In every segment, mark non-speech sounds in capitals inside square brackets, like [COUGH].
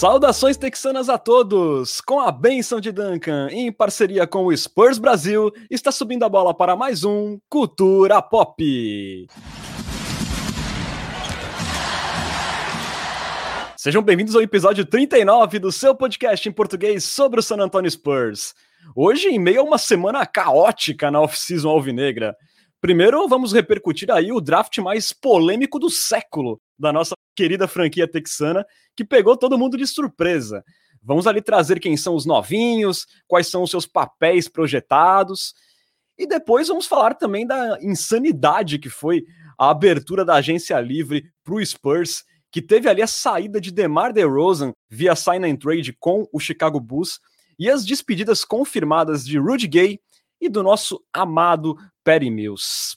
Saudações texanas a todos! Com a benção de Duncan, em parceria com o Spurs Brasil, está subindo a bola para mais um Cultura Pop. Sejam bem-vindos ao episódio 39 do seu podcast em português sobre o San Antonio Spurs. Hoje, em meio a uma semana caótica na off-season alvinegra. Primeiro, vamos repercutir aí o draft mais polêmico do século da nossa querida franquia texana, que pegou todo mundo de surpresa. Vamos ali trazer quem são os novinhos, quais são os seus papéis projetados. E depois vamos falar também da insanidade que foi a abertura da agência livre para o Spurs, que teve ali a saída de DeMar DeRozan via sign and trade com o Chicago Bulls e as despedidas confirmadas de Rudy Gay e do nosso amado Perry Mills.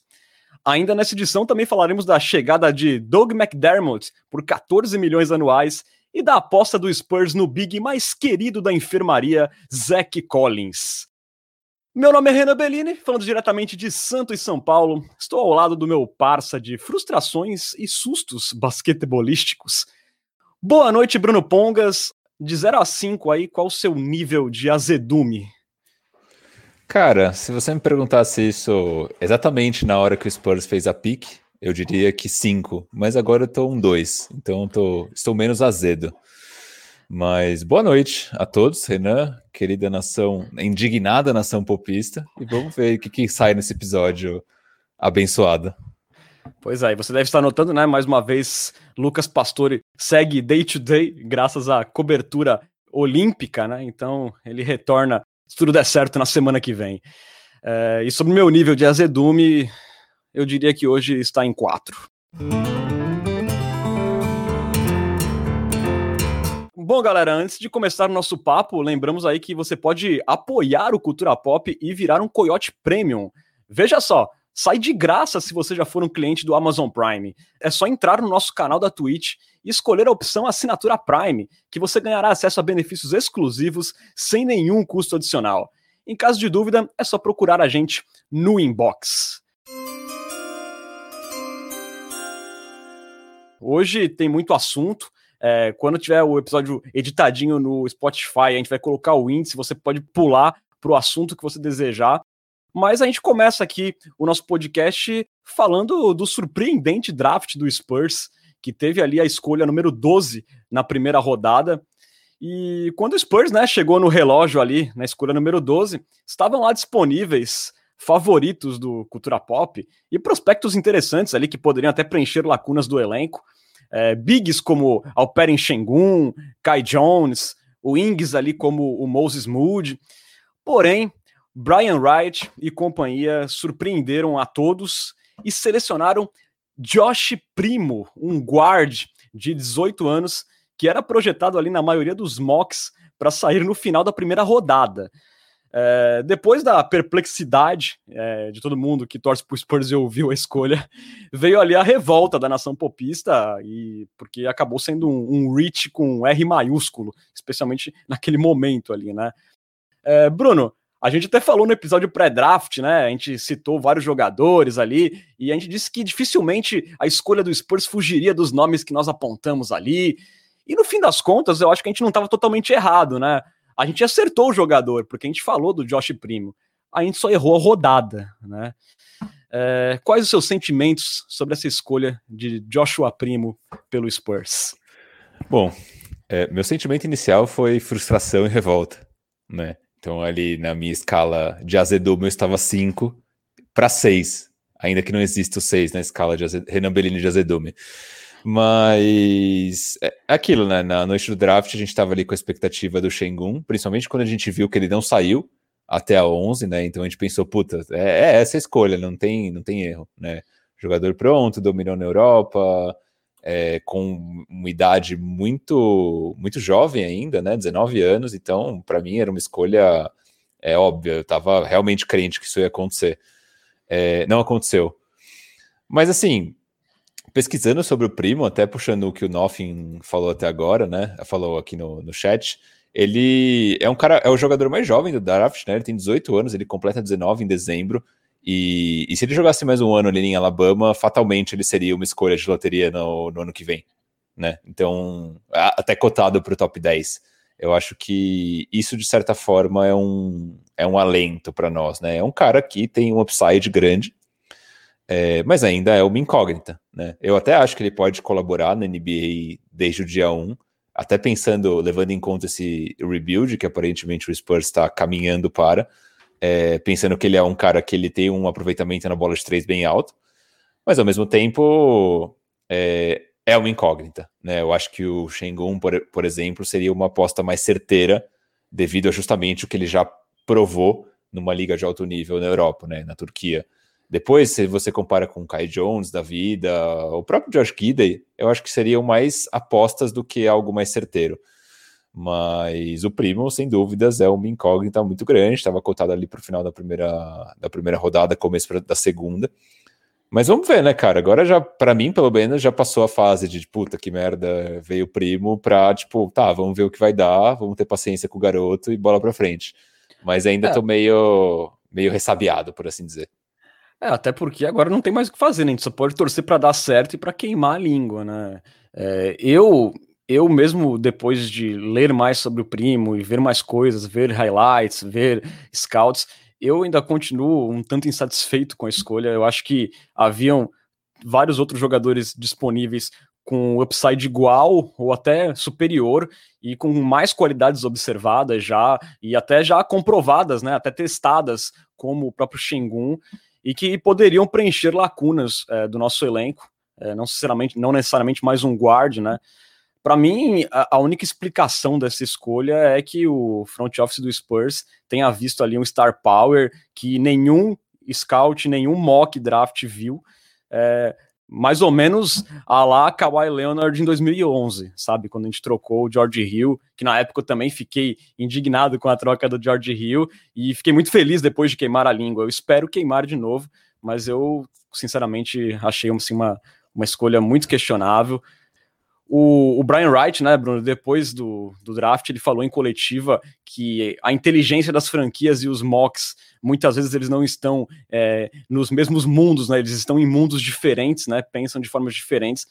Ainda nessa edição também falaremos da chegada de Doug McDermott por 14 milhões anuais e da aposta do Spurs no big mais querido da enfermaria, Zach Collins. Meu nome é Renan Bellini, falando diretamente de Santo e São Paulo. Estou ao lado do meu parça de frustrações e sustos basquetebolísticos. Boa noite, Bruno Pongas. De 0 a 5 aí, qual o seu nível de azedume? Cara, se você me perguntasse isso exatamente na hora que o Spurs fez a pick, eu diria que 5, mas agora eu tô um 2, então tô, estou menos azedo. Mas boa noite a todos, Renan, querida nação, indignada nação popista, e vamos ver o que, que sai nesse episódio abençoado. Pois é, você deve estar notando, né? Mais uma vez, Lucas Pastore segue day to day, graças à cobertura olímpica, né? Então ele retorna se tudo der certo na semana que vem. É, e sobre o meu nível de azedume, eu diria que hoje está em 4. Bom, galera, antes de começar o nosso papo, lembramos aí que você pode apoiar o Cultura Pop e virar um Coyote Premium. Veja só, sai de graça se você já for um cliente do Amazon Prime. É só entrar no nosso canal da Twitch e escolher a opção Assinatura Prime, que você ganhará acesso a benefícios exclusivos sem nenhum custo adicional. Em caso de dúvida, é só procurar a gente no inbox. Hoje tem muito assunto. É, quando tiver o episódio editadinho no Spotify, a gente vai colocar o índice, você pode pular para o assunto que você desejar. Mas a gente começa aqui o nosso podcast falando do surpreendente draft do Spurs que teve ali a escolha número 12 na primeira rodada. E quando o Spurs né, chegou no relógio ali, na escolha número 12, estavam lá disponíveis favoritos do Cultura Pop e prospectos interessantes ali que poderiam até preencher lacunas do elenco. É, bigs como Alperen Shengun, Kai Jones, o Ings ali como o Moses Moody. Porém, Brian Wright e companhia surpreenderam a todos e selecionaram Josh Primo, um guard de 18 anos, que era projetado ali na maioria dos mocks para sair no final da primeira rodada. É, depois da perplexidade é, de todo mundo que torce para o Spurs e ouviu a escolha, [LAUGHS] veio ali a revolta da nação popista, e porque acabou sendo um, um reach com R maiúsculo, especialmente naquele momento ali, né? É, Bruno, a gente até falou no episódio pré-draft, né? A gente citou vários jogadores ali e a gente disse que dificilmente a escolha do Spurs fugiria dos nomes que nós apontamos ali. E no fim das contas, eu acho que a gente não estava totalmente errado, né? A gente acertou o jogador, porque a gente falou do Josh Primo. A gente só errou a rodada, né? É, quais os seus sentimentos sobre essa escolha de Joshua Primo pelo Spurs? Bom, é, meu sentimento inicial foi frustração e revolta, né? Então, ali na minha escala de azedume, eu estava 5 para 6, ainda que não exista o 6 na escala de azed... Renan Bellini de azedume. Mas é aquilo, né? Na noite do draft, a gente estava ali com a expectativa do Shengun, principalmente quando a gente viu que ele não saiu até a 11, né? Então a gente pensou, puta, é, é essa a escolha, não tem, não tem erro, né? Jogador pronto, dominou na Europa, é, com uma idade muito muito jovem ainda, né? 19 anos, então para mim era uma escolha é óbvia, eu estava realmente crente que isso ia acontecer. É, não aconteceu. Mas assim, pesquisando sobre o primo, até puxando o que o Nothing falou até agora, né? Falou aqui no, no chat. Ele é um cara, é o jogador mais jovem do draft, né? Ele tem 18 anos, ele completa 19 em dezembro. E, e, se ele jogasse mais um ano ali em Alabama, fatalmente ele seria uma escolha de loteria no, no ano que vem. né? Então, até cotado para o top 10. Eu acho que isso, de certa forma, é um, é um alento para nós, né? É um cara que tem um upside grande, é, mas ainda é uma incógnita, né? Eu até acho que ele pode colaborar na NBA desde o dia 1, até pensando, levando em conta esse rebuild que aparentemente o Spurs está caminhando para, é, pensando que ele é um cara que ele tem um aproveitamento na bola de três bem alto, mas ao mesmo tempo é, é uma incógnita, né? Eu acho que o Shengun, por, por exemplo, seria uma aposta mais certeira devido a justamente o que ele já provou numa liga de alto nível na Europa, né, na Turquia. Depois, se você compara com o Kai Jones da vida, o próprio Josh Gidey, eu acho que seriam mais apostas do que algo mais certeiro. Mas o Primo, sem dúvidas, é uma incógnita muito grande. Estava cotado ali para o final da primeira, da primeira rodada, começo da segunda. Mas vamos ver, né, cara? Agora já, para mim, pelo menos, já passou a fase de puta que merda, veio o primo pra, tipo, tá, vamos ver o que vai dar, vamos ter paciência com o garoto e bola pra frente. Mas ainda é. tô meio, meio ressabiado, por assim dizer. É, até porque agora não tem mais o que fazer, né? A gente só pode torcer para dar certo e para queimar a língua, né? É, eu, eu mesmo, depois de ler mais sobre o primo e ver mais coisas, ver highlights, ver scouts, eu ainda continuo um tanto insatisfeito com a escolha. Eu acho que haviam vários outros jogadores disponíveis com upside igual ou até superior e com mais qualidades observadas já e até já comprovadas, né, até testadas, como o próprio Shengun, e que poderiam preencher lacunas é, do nosso elenco, é, não, necessariamente, não necessariamente mais um guard, né, para mim, a, única explicação dessa escolha é que o front office do Spurs tenha visto ali um star power que nenhum scout, nenhum mock draft viu. É, mais ou menos a lá Kawhi Leonard em 2011, sabe? Quando a gente trocou o George Hill, que na época eu também fiquei indignado com a troca do George Hill e fiquei muito feliz depois de queimar a língua. Eu espero queimar de novo, mas eu, sinceramente, achei assim, uma, uma escolha muito questionável. O, o, Brian Wright, né, Bruno, depois do, do draft, ele falou em coletiva que a inteligência das franquias e os mocks, muitas vezes eles não estão é, nos mesmos mundos, né, eles estão em mundos diferentes, né, pensam de formas diferentes.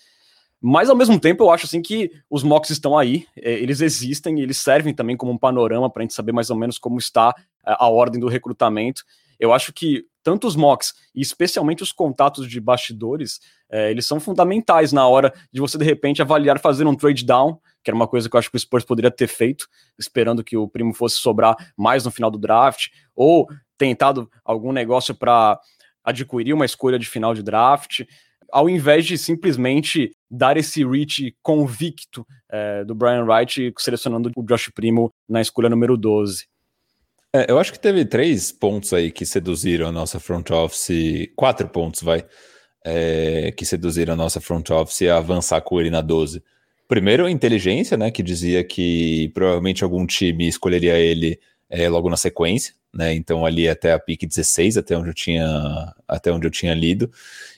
Mas ao mesmo tempo, eu acho assim que os mocks estão aí, é, eles existem, eles servem também como um panorama para a gente saber mais ou menos como está a, a ordem do recrutamento. Eu acho que tanto os mocks e especialmente os contatos de bastidores, é, eles são fundamentais na hora de você de repente avaliar fazer um trade down, que era uma coisa que eu acho que o Spurs poderia ter feito, esperando que o primo fosse sobrar mais no final do draft, ou tentado algum negócio para adquirir uma escolha de final de draft, ao invés de simplesmente dar esse reach convicto é, do Brian Wright selecionando o Josh Primo na escolha número 12. É, eu acho que teve três pontos aí que seduziram a nossa front office, quatro pontos, vai, é, que seduziram a nossa front office a avançar com ele na 12. Primeiro, a inteligência, né, que dizia que provavelmente algum time escolheria ele é, logo na sequência, né, então ali até a pick 16, até onde eu tinha, até onde eu tinha lido.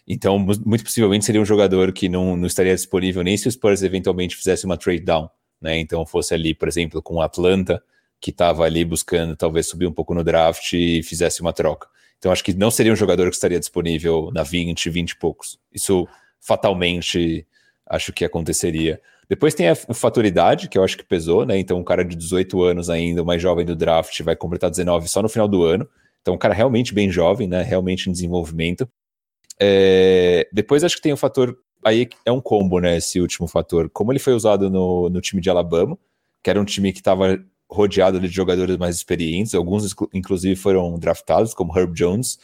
Então, muito possivelmente seria um jogador que não, não estaria disponível nem se o Spurs eventualmente fizesse uma trade down, né, então fosse ali, por exemplo, com o Atlanta, que estava ali buscando talvez subir um pouco no draft e fizesse uma troca. Então acho que não seria um jogador que estaria disponível na 20, 20 e poucos. Isso fatalmente acho que aconteceria. Depois tem a faturidade, que eu acho que pesou, né? Então um cara de 18 anos ainda, o mais jovem do draft, vai completar 19 só no final do ano. Então um cara realmente bem jovem, né? Realmente em desenvolvimento. É... Depois acho que tem o fator aí é um combo, né? Esse último fator. Como ele foi usado no, no time de Alabama, que era um time que estava rodeado de jogadores mais experientes, alguns inclusive foram draftados, como Herb Jones,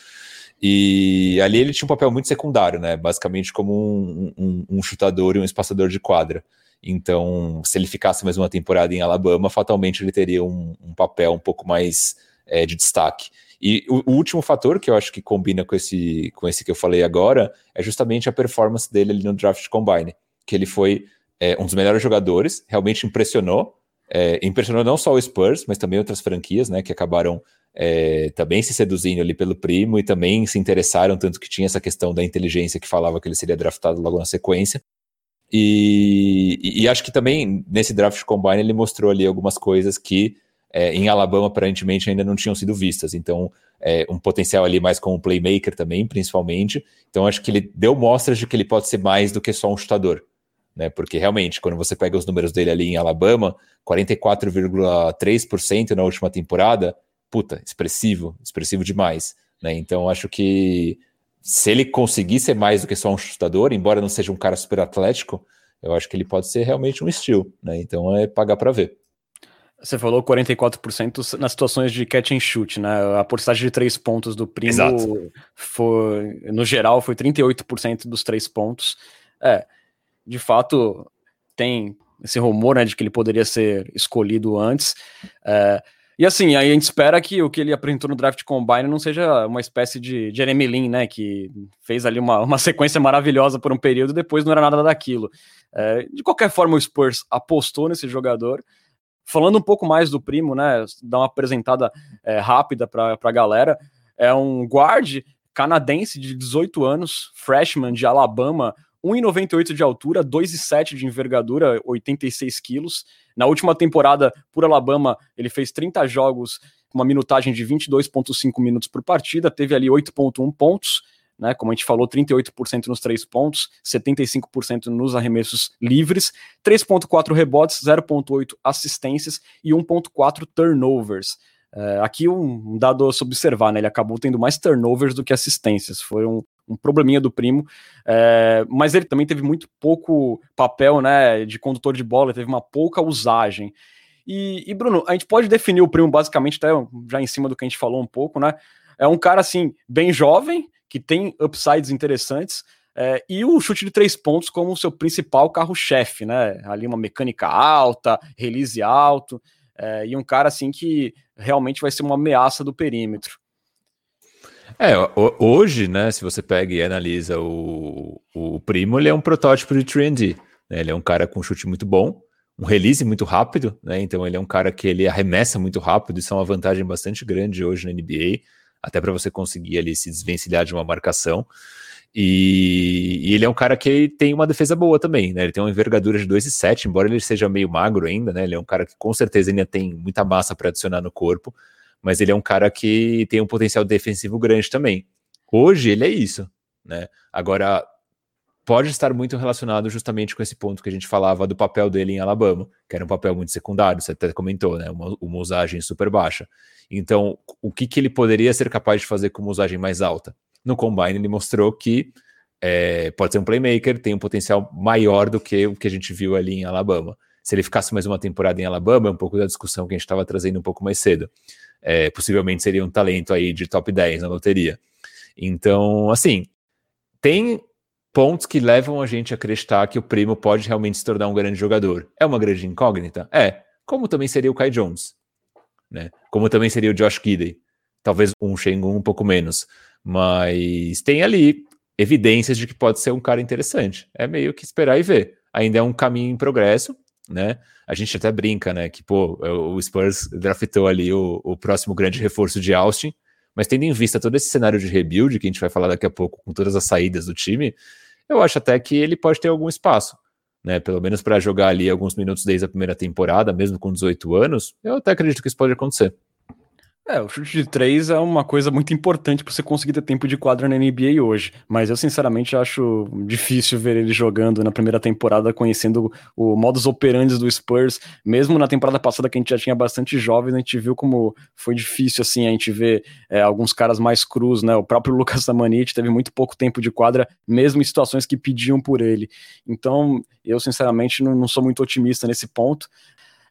e ali ele tinha um papel muito secundário, né? Basicamente como um, um, um, chutador e um espaçador de quadra. Então, se ele ficasse mais uma temporada em Alabama, fatalmente ele teria um, um papel um pouco mais é, de destaque. E o, o, último fator que eu acho que combina com esse, com esse que eu falei agora é justamente a performance dele ali no draft combine, que ele foi é, um dos melhores jogadores, realmente impressionou, é, impressionou não só o Spurs, mas também outras franquias, né, que acabaram é, também se seduzindo ali pelo primo e também se interessaram, tanto que tinha essa questão da inteligência que falava que ele seria draftado logo na sequência. E, e, acho que também nesse draft combine ele mostrou ali algumas coisas que é, em Alabama aparentemente ainda não tinham sido vistas. Então, é, um potencial ali mais como playmaker também, principalmente. Então, acho que ele deu mostras de que ele pode ser mais do que só um chutador né? Porque realmente, quando você pega os números dele ali em Alabama, 44,3% na última temporada, puta, expressivo, expressivo demais, né? Então acho que se ele conseguir ser mais do que só um chutador, embora não seja um cara super atlético, eu acho que ele pode ser realmente um estilo, né? Então é pagar para ver. Você falou 44% nas situações de catch and shoot, né? A porcentagem de três pontos do primo Exato. foi, no geral, foi 38% dos três pontos. É, de fato, tem esse rumor, né, de que ele poderia ser escolhido antes. É, e assim, a gente espera que o que ele apresentou no draft combine não seja uma espécie de Jeremy Lin, né? Que fez ali uma, uma sequência maravilhosa por um período e depois não era nada daquilo. É, de qualquer forma, o Spurs apostou nesse jogador. Falando um pouco mais do primo, né? Dar uma apresentada é, rápida para a galera. É um guard canadense de 18 anos, freshman de Alabama, 1,98 de altura, 2,7 de envergadura, 86 quilos. Na última temporada, por Alabama, ele fez 30 jogos com uma minutagem de 22,5 minutos por partida, teve ali 8,1 pontos, né? Como a gente falou, 38% nos três pontos, 75% nos arremessos livres, 3,4 rebotes, 0,8 assistências e 1,4 turnovers. É, aqui um, dado a se observar, né? Ele acabou tendo mais turnovers do que assistências. Foi um, probleminha do primo. É, mas ele também teve muito pouco papel né, de condutor de bola, teve uma pouca usagem. E, e, Bruno, a gente pode definir o primo basicamente, até já em cima do que a gente falou um pouco, né? É um cara assim, bem jovem, que tem upsides interessantes. É, e o chute de três pontos como seu principal carro-chefe, né? Ali uma mecânica alta, release alto, é, e um cara assim que realmente vai ser uma ameaça do perímetro. É, hoje, né, se você pega e analisa o, o Primo, ele é um protótipo de 3D. Né? Ele é um cara com chute muito bom, um release muito rápido, né? Então ele é um cara que ele arremessa muito rápido, isso é uma vantagem bastante grande hoje na NBA, até para você conseguir ali se desvencilhar de uma marcação. E, e, ele é um cara que tem uma defesa boa também, né? Ele tem uma envergadura de 2,7, embora ele seja meio magro ainda, né? Ele é um cara que com certeza ainda tem muita massa para adicionar no corpo mas ele é um cara que tem um potencial defensivo grande também. Hoje ele é isso, né? Agora pode estar muito relacionado justamente com esse ponto que a gente falava do papel dele em Alabama, que era um papel muito secundário, você até comentou, né? Uma, uma usagem super baixa. Então, o que, que ele poderia ser capaz de fazer com uma usagem mais alta? No Combine ele mostrou que é, pode ser um playmaker, tem um potencial maior do que o que a gente viu ali em Alabama. Se ele ficasse mais uma temporada em Alabama, é um pouco da discussão que a gente estava trazendo um pouco mais cedo é, possivelmente seria um talento aí de top 10 na loteria. Então, assim, tem pontos que levam a gente a acreditar que o Primo pode realmente se tornar um grande jogador. É uma grande incógnita? É. Como também seria o Kai Jones, né? Como também seria o Josh Gidey. Talvez um Shengun um pouco menos. Mas tem ali evidências de que pode ser um cara interessante. É meio que esperar e ver. Ainda é um caminho em progresso, né? A gente até brinca, né? Que pô, o Spurs draftou ali o, o próximo grande reforço de Austin, mas tendo em vista todo esse cenário de rebuild que a gente vai falar daqui a pouco, com todas as saídas do time, eu acho até que ele pode ter algum espaço, né? Pelo menos para jogar ali alguns minutos desde a primeira temporada, mesmo com 18 anos, eu até acredito que isso pode acontecer. É, o chute de três é uma coisa muito importante para você conseguir ter tempo de quadra na NBA hoje. Mas eu, sinceramente, acho difícil ver ele jogando na primeira temporada, conhecendo o modus operandi do Spurs. Mesmo na temporada passada, que a gente já tinha bastante jovens, a gente viu como foi difícil, assim, a gente ver é, alguns caras mais crus, né? O próprio [LAUGHS] Lucas Samanit teve muito pouco tempo de quadra, mesmo em situações que pediam por ele. Então, eu, sinceramente, não, não sou muito otimista nesse ponto.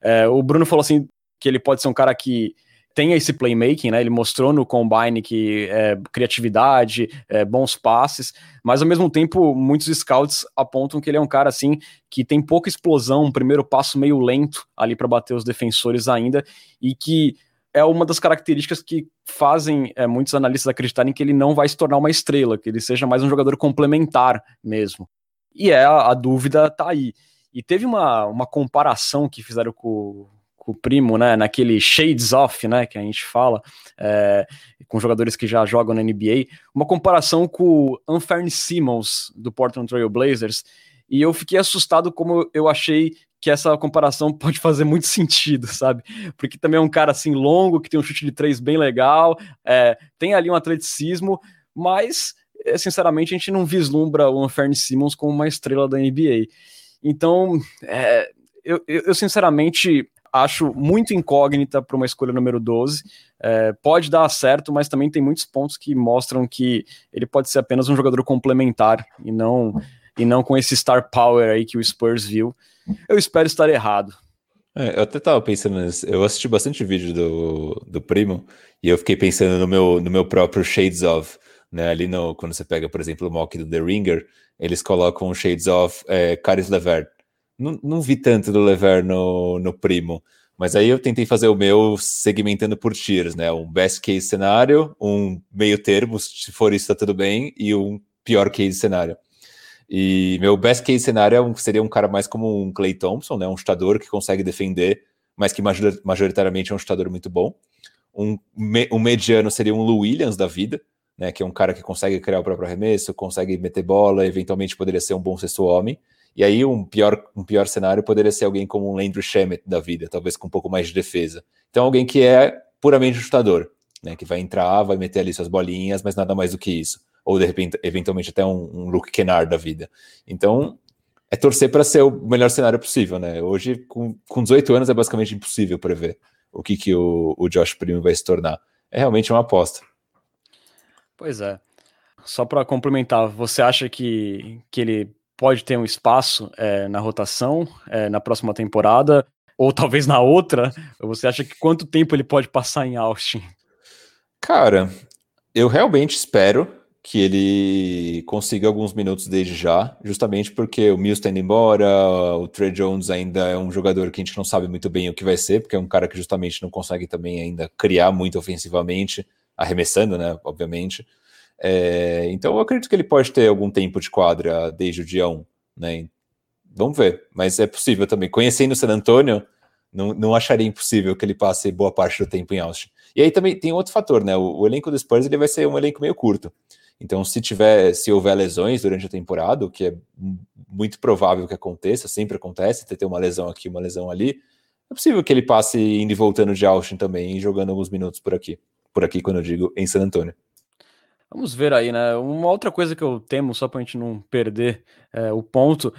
É, o Bruno falou assim que ele pode ser um cara que tem esse playmaking, né? Ele mostrou no combine que é, criatividade, é, bons passes, mas ao mesmo tempo muitos scouts apontam que ele é um cara assim que tem pouca explosão, um primeiro passo meio lento ali para bater os defensores ainda e que é uma das características que fazem é, muitos analistas acreditarem que ele não vai se tornar uma estrela, que ele seja mais um jogador complementar mesmo. E é a, a dúvida tá aí. E teve uma, uma comparação que fizeram com o primo, né, naquele shades off, né, que a gente fala, é, com jogadores que já jogam na NBA, uma comparação com o Unfairness Simmons do Portland Trail Blazers, e eu fiquei assustado como eu achei que essa comparação [LAUGHS] pode fazer muito sentido, sabe? Porque também é um cara assim longo, que tem um chute de três bem legal, é, tem ali um atleticismo, mas é, sinceramente a gente não vislumbra o Unfairness Simmons como uma estrela da NBA. Então, é, eu, eu, sinceramente acho muito incógnita para uma escolha número 12. É, pode dar certo, mas também tem muitos pontos que mostram que ele pode ser apenas um jogador complementar e não, e não com esse star power aí que o Spurs viu. Eu espero estar errado. É, eu até tava pensando. Eu assisti bastante vídeo do, do primo e eu fiquei pensando no meu, no meu próprio Shades of. Né, ali no, quando você pega, por exemplo, o mock do The Ringer, eles colocam Shades of é, Caris Lever. Não, não vi tanto do Lever no, no primo, mas aí eu tentei fazer o meu segmentando por tiers, né? Um best case cenário, um meio termo, se for isso tá tudo bem, e um pior case cenário. E meu best case cenário é seria um cara mais como um Clay Thompson, né? Um chutador que consegue defender, mas que majoritariamente é um chutador muito bom. Um, um mediano seria um Lou Williams da vida, né? Que é um cara que consegue criar o próprio arremesso, consegue meter bola, eventualmente poderia ser um bom sexto homem. E aí um pior, um pior cenário poderia ser alguém como um Landry Shamet da vida, talvez com um pouco mais de defesa. Então alguém que é puramente chutador, né? Que vai entrar, vai meter ali suas bolinhas, mas nada mais do que isso ou de repente, eventualmente até um, um Luke Kennard da vida. Então, é torcer para ser o melhor cenário possível, né? Hoje, com, com 18 anos, é basicamente impossível prever o que, que o, o Josh Primo vai se tornar. É realmente uma aposta. Pois é. Só para complementar, você acha que, que ele pode ter um espaço é, na rotação é, na próxima temporada? Ou talvez na outra? Você acha que quanto tempo ele pode passar em Austin? Cara, eu realmente espero que ele consiga alguns minutos desde já, justamente porque o Mills está indo embora, o Trey Jones ainda é um jogador que a gente não sabe muito bem o que vai ser, porque é um cara que justamente não consegue também ainda criar muito ofensivamente, arremessando, né, obviamente. É, então eu acredito que ele pode ter algum tempo de quadra desde o dia 1, né? Vamos ver, mas é possível também. Conhecendo o San Antonio, não, não acharia impossível que ele passe boa parte do tempo em Austin. E aí também tem outro fator, né? O, o elenco do Spurs ele vai ser um elenco meio curto. Então, se tiver, se houver lesões durante a temporada, o que é muito provável que aconteça, sempre acontece, ter uma lesão aqui, uma lesão ali, é possível que ele passe indo e voltando de Austin também jogando alguns minutos por aqui. Por aqui, quando eu digo em San Antônio. Vamos ver aí, né? Uma outra coisa que eu temo, só para a gente não perder é, o ponto,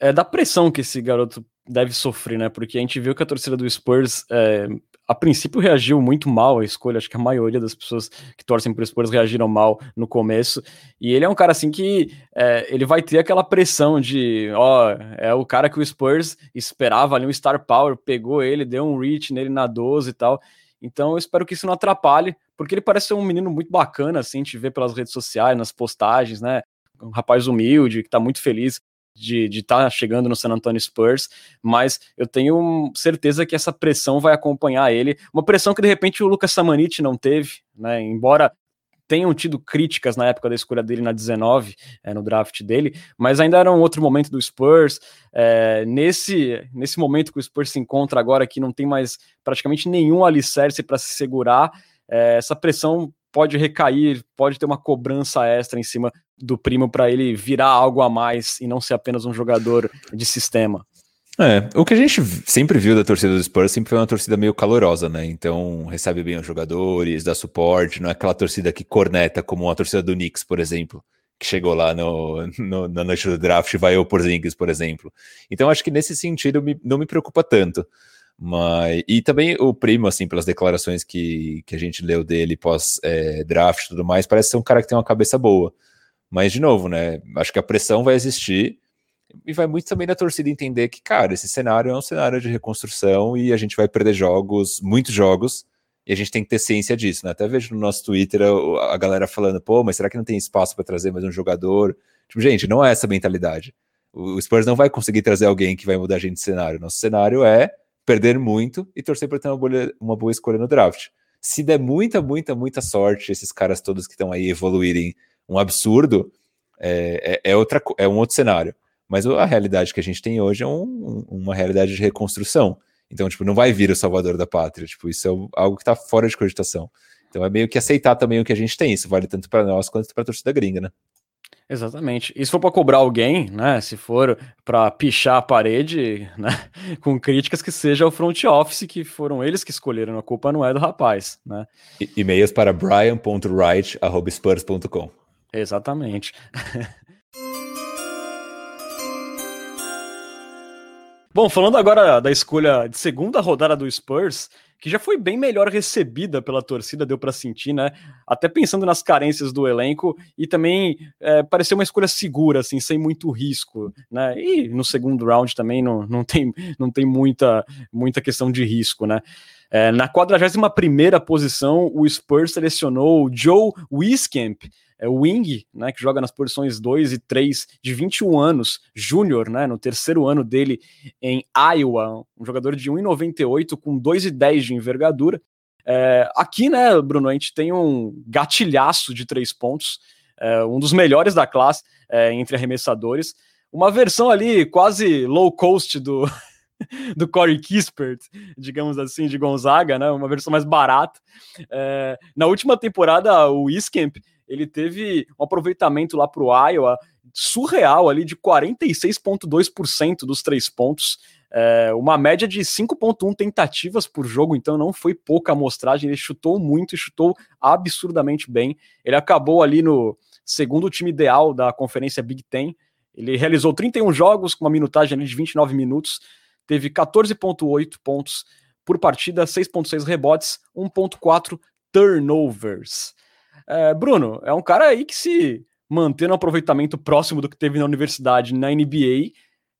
é da pressão que esse garoto deve sofrer, né? Porque a gente viu que a torcida do Spurs é, a princípio reagiu muito mal à escolha, acho que a maioria das pessoas que torcem por Spurs reagiram mal no começo, e ele é um cara assim que é, ele vai ter aquela pressão de, ó, é o cara que o Spurs esperava ali, um star power, pegou ele, deu um reach nele na 12 e tal, então eu espero que isso não atrapalhe, porque ele parece ser um menino muito bacana, assim, a gente vê pelas redes sociais, nas postagens, né, um rapaz humilde, que tá muito feliz de estar tá chegando no San Antonio Spurs, mas eu tenho certeza que essa pressão vai acompanhar ele, uma pressão que de repente o Lucas Samanit não teve, né? Embora tenham tido críticas na época da escolha dele na 19, é, no draft dele, mas ainda era um outro momento do Spurs. É, nesse, nesse momento que o Spurs se encontra agora, que não tem mais praticamente nenhum alicerce para se segurar, é, essa pressão pode recair, pode ter uma cobrança extra em cima do primo para ele virar algo a mais e não ser apenas um jogador de sistema. É, o que a gente sempre viu da torcida do Spurs sempre foi uma torcida meio calorosa, né? Então recebe bem os jogadores, dá suporte, não é aquela torcida que corneta como a torcida do Knicks, por exemplo, que chegou lá no, no na noite do draft e vai o Porzingis, por exemplo. Então acho que nesse sentido me, não me preocupa tanto. Mas, e também o primo, assim, pelas declarações que, que a gente leu dele pós-draft é, e tudo mais, parece ser um cara que tem uma cabeça boa. Mas, de novo, né? Acho que a pressão vai existir e vai muito também da torcida entender que, cara, esse cenário é um cenário de reconstrução e a gente vai perder jogos, muitos jogos, e a gente tem que ter ciência disso, né? Até vejo no nosso Twitter a, galera falando, pô, mas será que não tem espaço para trazer mais um jogador? Tipo, gente, não é essa mentalidade. O Spurs não vai conseguir trazer alguém que vai mudar a gente de cenário. Nosso cenário é perder muito e torcer para ter uma boa, uma boa escolha no draft. Se der muita, muita, muita sorte, esses caras todos que estão aí evoluírem um absurdo, é, é, é, outra, é um outro cenário. Mas a realidade que a gente tem hoje é um, uma realidade de reconstrução. Então, tipo, não vai vir o salvador da pátria. Tipo, isso é algo que está fora de cogitação. Então é meio que aceitar também o que a gente tem. Isso vale tanto para nós quanto para a torcida gringa, né? Exatamente. E se for para cobrar alguém, né? Se for para pichar a parede, [LAUGHS] né? Com críticas que seja o front office, que foram eles que escolheram, a culpa não é do rapaz, né? E-mails para brian.wright.spurs.com. Exatamente. [LAUGHS] Bom, falando agora da escolha de segunda rodada do Spurs, que já foi bem melhor recebida pela torcida, deu para sentir, né? Até pensando nas carências do elenco e também é, pareceu uma escolha segura, assim, sem muito risco, né? E no segundo round também não, não, tem, não tem muita, muita questão de risco, né? É, na 41 primeira posição, o Spurs selecionou Joe Wiskamp, é o Wing, né, que joga nas posições 2 e 3, de 21 anos, júnior, né, no terceiro ano dele em Iowa, um jogador de 1,98 com 2,10 de envergadura. É, aqui, né, Bruno, a gente tem um gatilhaço de três pontos, é, um dos melhores da classe é, entre arremessadores. Uma versão ali quase low cost do, [LAUGHS] do Corey Kispert, digamos assim, de Gonzaga, né? Uma versão mais barata. É, na última temporada, o Iskemp ele teve um aproveitamento lá para o Iowa surreal ali de 46,2% dos três pontos. É, uma média de 5,1 tentativas por jogo, então não foi pouca amostragem. Ele chutou muito e chutou absurdamente bem. Ele acabou ali no segundo time ideal da conferência Big Ten. Ele realizou 31 jogos com uma minutagem de 29 minutos, teve 14,8 pontos por partida, 6,6 rebotes, 1,4 turnovers. É, Bruno, é um cara aí que se manter no aproveitamento próximo do que teve na universidade, na NBA,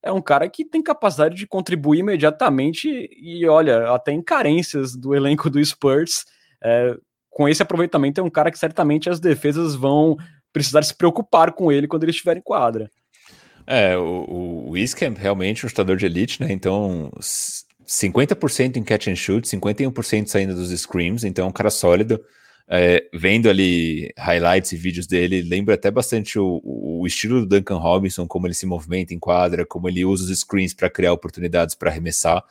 é um cara que tem capacidade de contribuir imediatamente e, olha, até em carências do elenco do Spurs. É, com esse aproveitamento, é um cara que certamente as defesas vão precisar se preocupar com ele quando ele estiver em quadra. É, o, o Iskamp realmente é um chutador de elite, né? Então, 50% em catch and shoot, 51% saindo dos screams, então é um cara sólido. É, vendo ali highlights e vídeos dele, lembra até bastante o, o, estilo do Duncan Robinson, como ele se movimenta em quadra, como ele usa os screens para criar oportunidades para arremessar.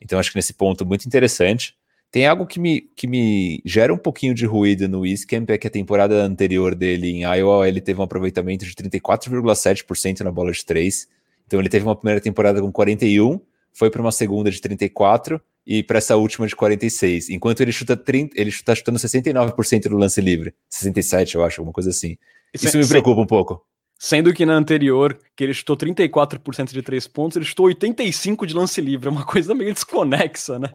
Então, acho que nesse ponto muito interessante. Tem algo que me, que me gera um pouquinho de ruído no Camp é que a temporada anterior dele em Iowa ele teve um aproveitamento de 34,7% na bola de 3. Então ele teve uma primeira temporada com 41, foi para uma segunda de 34 e para essa última de 46. Enquanto ele chuta 30, ele está chutando 69% do lance livre, 67, eu acho, alguma coisa assim. Isso me preocupa um pouco. Sendo que na anterior, que ele chutou 34% de três pontos, ele chutou 85 de lance livre, é uma [LAUGHS] coisa meio desconexa, né?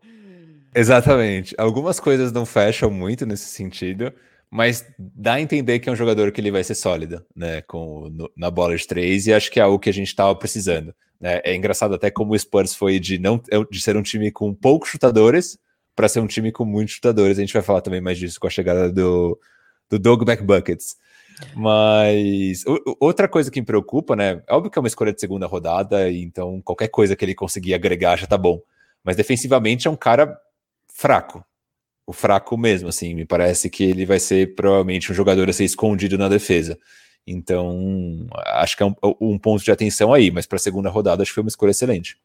Exatamente. Algumas coisas não fecham muito nesse sentido, mas dá a entender que é um jogador que ele vai ser sólido, né, com, no, na bola de três, e acho que é algo que a gente estava precisando. Né? É engraçado até como o Spurs foi de não de ser um time com poucos chutadores para ser um time com muitos chutadores. A gente vai falar também mais disso com a chegada do, do Dog Back Buckets. Mas outra coisa que me preocupa, né? É óbvio que é uma escolha de segunda rodada, então qualquer coisa que ele conseguir agregar já tá bom. Mas defensivamente é um cara fraco, o fraco mesmo, assim, me parece que ele vai ser provavelmente um jogador a ser escondido na defesa. Então, acho que é um, um ponto de atenção aí, mas para a segunda rodada acho que foi uma escolha excelente.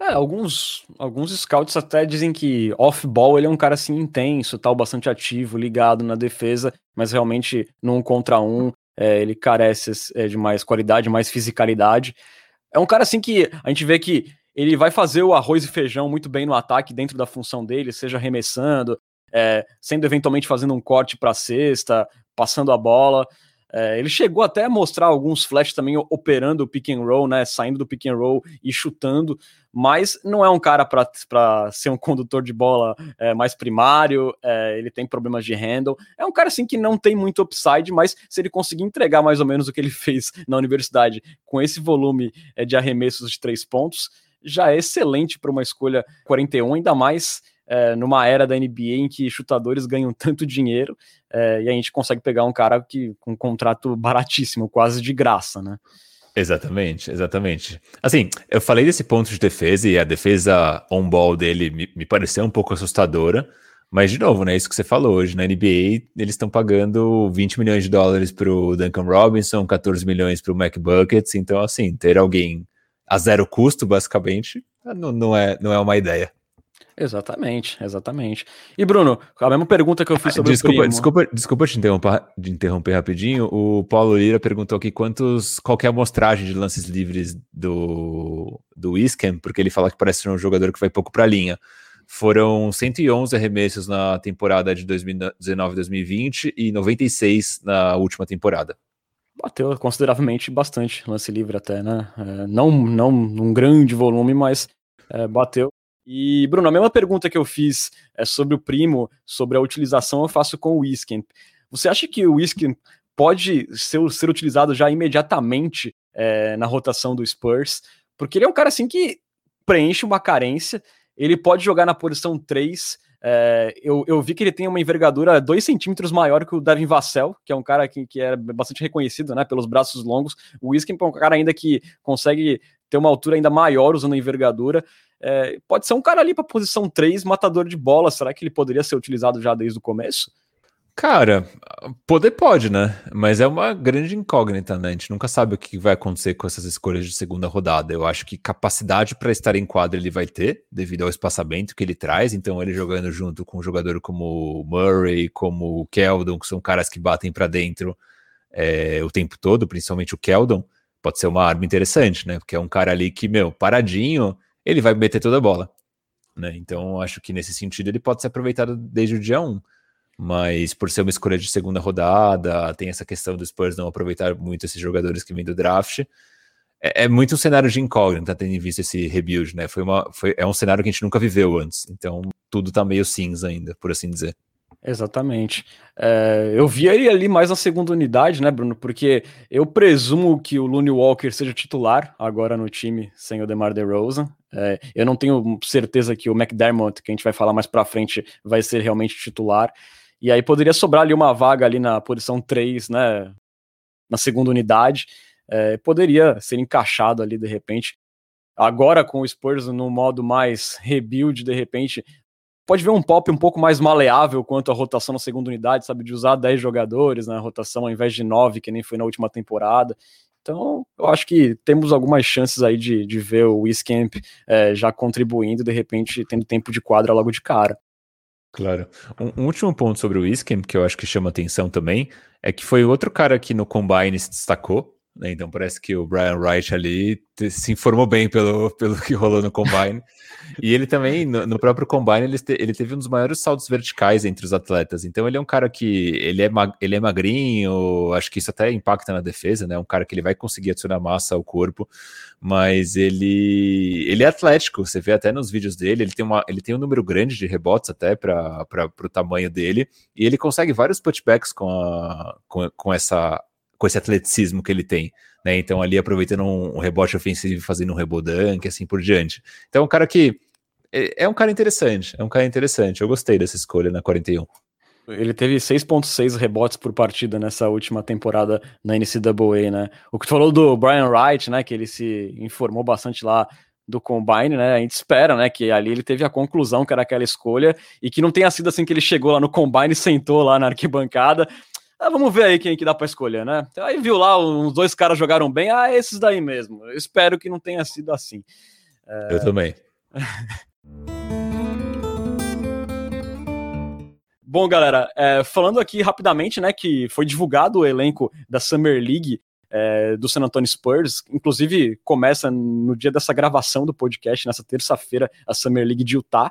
É, alguns, alguns scouts até dizem que off-ball ele é um cara assim intenso, tal, bastante ativo, ligado na defesa, mas realmente num contra um é, ele carece é, de mais qualidade, mais fisicalidade. É um cara assim que a gente vê que ele vai fazer o arroz e feijão muito bem no ataque dentro da função dele, seja arremessando, é, sendo eventualmente fazendo um corte para cesta, passando a bola. É, ele chegou até a mostrar alguns flashes também operando o pick and roll, né, saindo do pick and roll e chutando, mas não é um cara para ser um condutor de bola é, mais primário. É, ele tem problemas de handle. É um cara assim que não tem muito upside, mas se ele conseguir entregar mais ou menos o que ele [LAUGHS] fez na universidade com esse volume é, de arremessos de três pontos, já é excelente para uma escolha 41, ainda mais é, numa era da NBA em que chutadores ganham [LAUGHS] tanto dinheiro é, e a gente consegue pegar um cara que com um contrato baratíssimo, quase de graça, né? Exatamente, exatamente. Assim, eu falei desse ponto de defesa e a defesa on-ball dele me, me pareceu um pouco assustadora, mas de novo, né, isso que você falou hoje, na NBA eles estão pagando 20 milhões de dólares para o Duncan Robinson, 14 milhões para o Mac Buckets, então assim, ter alguém a zero custo, basicamente, não, não, é, não é uma ideia. Exatamente, exatamente. E Bruno, a mesma pergunta que eu fiz sobre desculpa, o primo. Desculpa, desculpa te interromper, de interromper rapidinho. O Paulo Lira perguntou aqui quantos, qual é a amostragem de lances livres do, do Iscam, porque ele fala que parece ser um jogador que vai pouco para a linha. Foram 111 arremessos na temporada de 2019-2020 e 96 na última temporada. Bateu consideravelmente bastante lance livre até, né? É, não, não num grande volume, mas é, bateu. E, Bruno, a mesma pergunta que eu fiz é sobre o primo, sobre a utilização, eu faço com o Wiskin. Você acha que o Wiskin pode ser, ser utilizado já imediatamente é, na rotação do Spurs? Porque ele é um cara assim que preenche uma carência, ele pode jogar na posição 3, é, eu, eu, vi que ele tem uma envergadura 2 centímetros maior que o Devin Vassell, que é um cara que, que é bastante reconhecido né, pelos braços longos. O Wiskin é um cara ainda que consegue ter uma altura ainda maior usando a envergadura. É, pode ser um cara ali para posição 3, matador de bola. Será que ele poderia ser utilizado já desde o começo? Cara, poder pode, né? Mas é uma grande incógnita, né? A gente nunca sabe o que vai acontecer com essas escolhas de segunda rodada. Eu acho que capacidade para estar em quadra ele vai ter, devido ao espaçamento que ele traz. Então, ele jogando junto com um jogador como Murray, como o Keldon, que são caras que batem para dentro é, o tempo todo, principalmente o Keldon, pode ser uma arma interessante, né? Porque é um cara ali que, meu, paradinho, ele vai meter toda a bola. Né? Então, acho que nesse sentido ele pode ser aproveitado desde o dia 1 mas por ser uma escolha de segunda rodada, tem essa questão do Spurs não aproveitar muito esses jogadores que vêm do draft. É, é muito um cenário de incógnita, tendo visto esse rebuild, né? Foi uma, foi, é um cenário que a gente nunca viveu antes, então tudo tá meio cinza ainda, por assim dizer. Exatamente. É, eu vi ele ali mais na segunda unidade, né, Bruno? Porque eu presumo que o Looney Walker seja titular agora no time sem o DeMar DeRozan. É, eu não tenho certeza que o McDermott, que a gente vai falar mais pra frente, vai ser realmente titular. E aí poderia sobrar ali uma vaga ali na posição 3, né? Na segunda unidade. É, poderia ser encaixado ali de repente. Agora com o Spurs no modo mais rebuild, de repente, pode ver um pop um pouco mais maleável quanto à rotação na segunda unidade, sabe? De usar 10 jogadores na rotação ao invés de 9, que nem foi na última temporada. Então, eu acho que temos algumas chances aí de, de ver o Wiscamp é, já contribuindo, de repente, tendo tempo de quadra logo de cara. Claro. Um, um, último ponto sobre o Wiscam, que eu acho que chama atenção também, é que foi outro cara que no Combine se destacou, né? Então parece que o Brian Wright ali se informou bem pelo, [LAUGHS] pelo que rolou no Combine. e ele também, no, no próprio Combine, ele, te, ele, teve um dos maiores saltos verticais entre os atletas. Então ele é um cara que ele é, ele é magrinho, acho que isso até impacta na defesa, né? Um cara que ele vai conseguir adicionar massa ao corpo, mas ele, ele é atlético. Você vê até nos vídeos dele, ele tem, uma, ele tem um número grande de rebotes até para o tamanho dele, e ele consegue vários putbacks com, a, com, com essa com esse atleticismo que ele tem, né? Então ali aproveitando um, rebote ofensivo, fazendo um rebodanque, assim por diante. Então é um cara que é, é um cara interessante, é um cara interessante. Eu gostei dessa escolha na 41. Ele teve 6.6 rebotes por partida nessa última temporada na NCAA, né? O que tu falou do Brian Wright, né? Que ele se informou bastante lá do Combine, né? A gente espera, né? Que ali ele teve a conclusão que era aquela escolha e que não tenha sido assim que ele chegou lá no Combine, sentou lá na arquibancada ah, vamos ver aí quem que dá para escolher, né? Aí viu lá, os dois caras jogaram bem, ah, esses daí mesmo. Eu espero que não tenha sido assim. É... Eu também. [LAUGHS] Bom, galera, é, falando aqui rapidamente, né, que foi divulgado o elenco da Summer League é, do San Antonio Spurs. Inclusive, começa no dia dessa gravação do podcast, nessa terça-feira, a Summer League de Utah.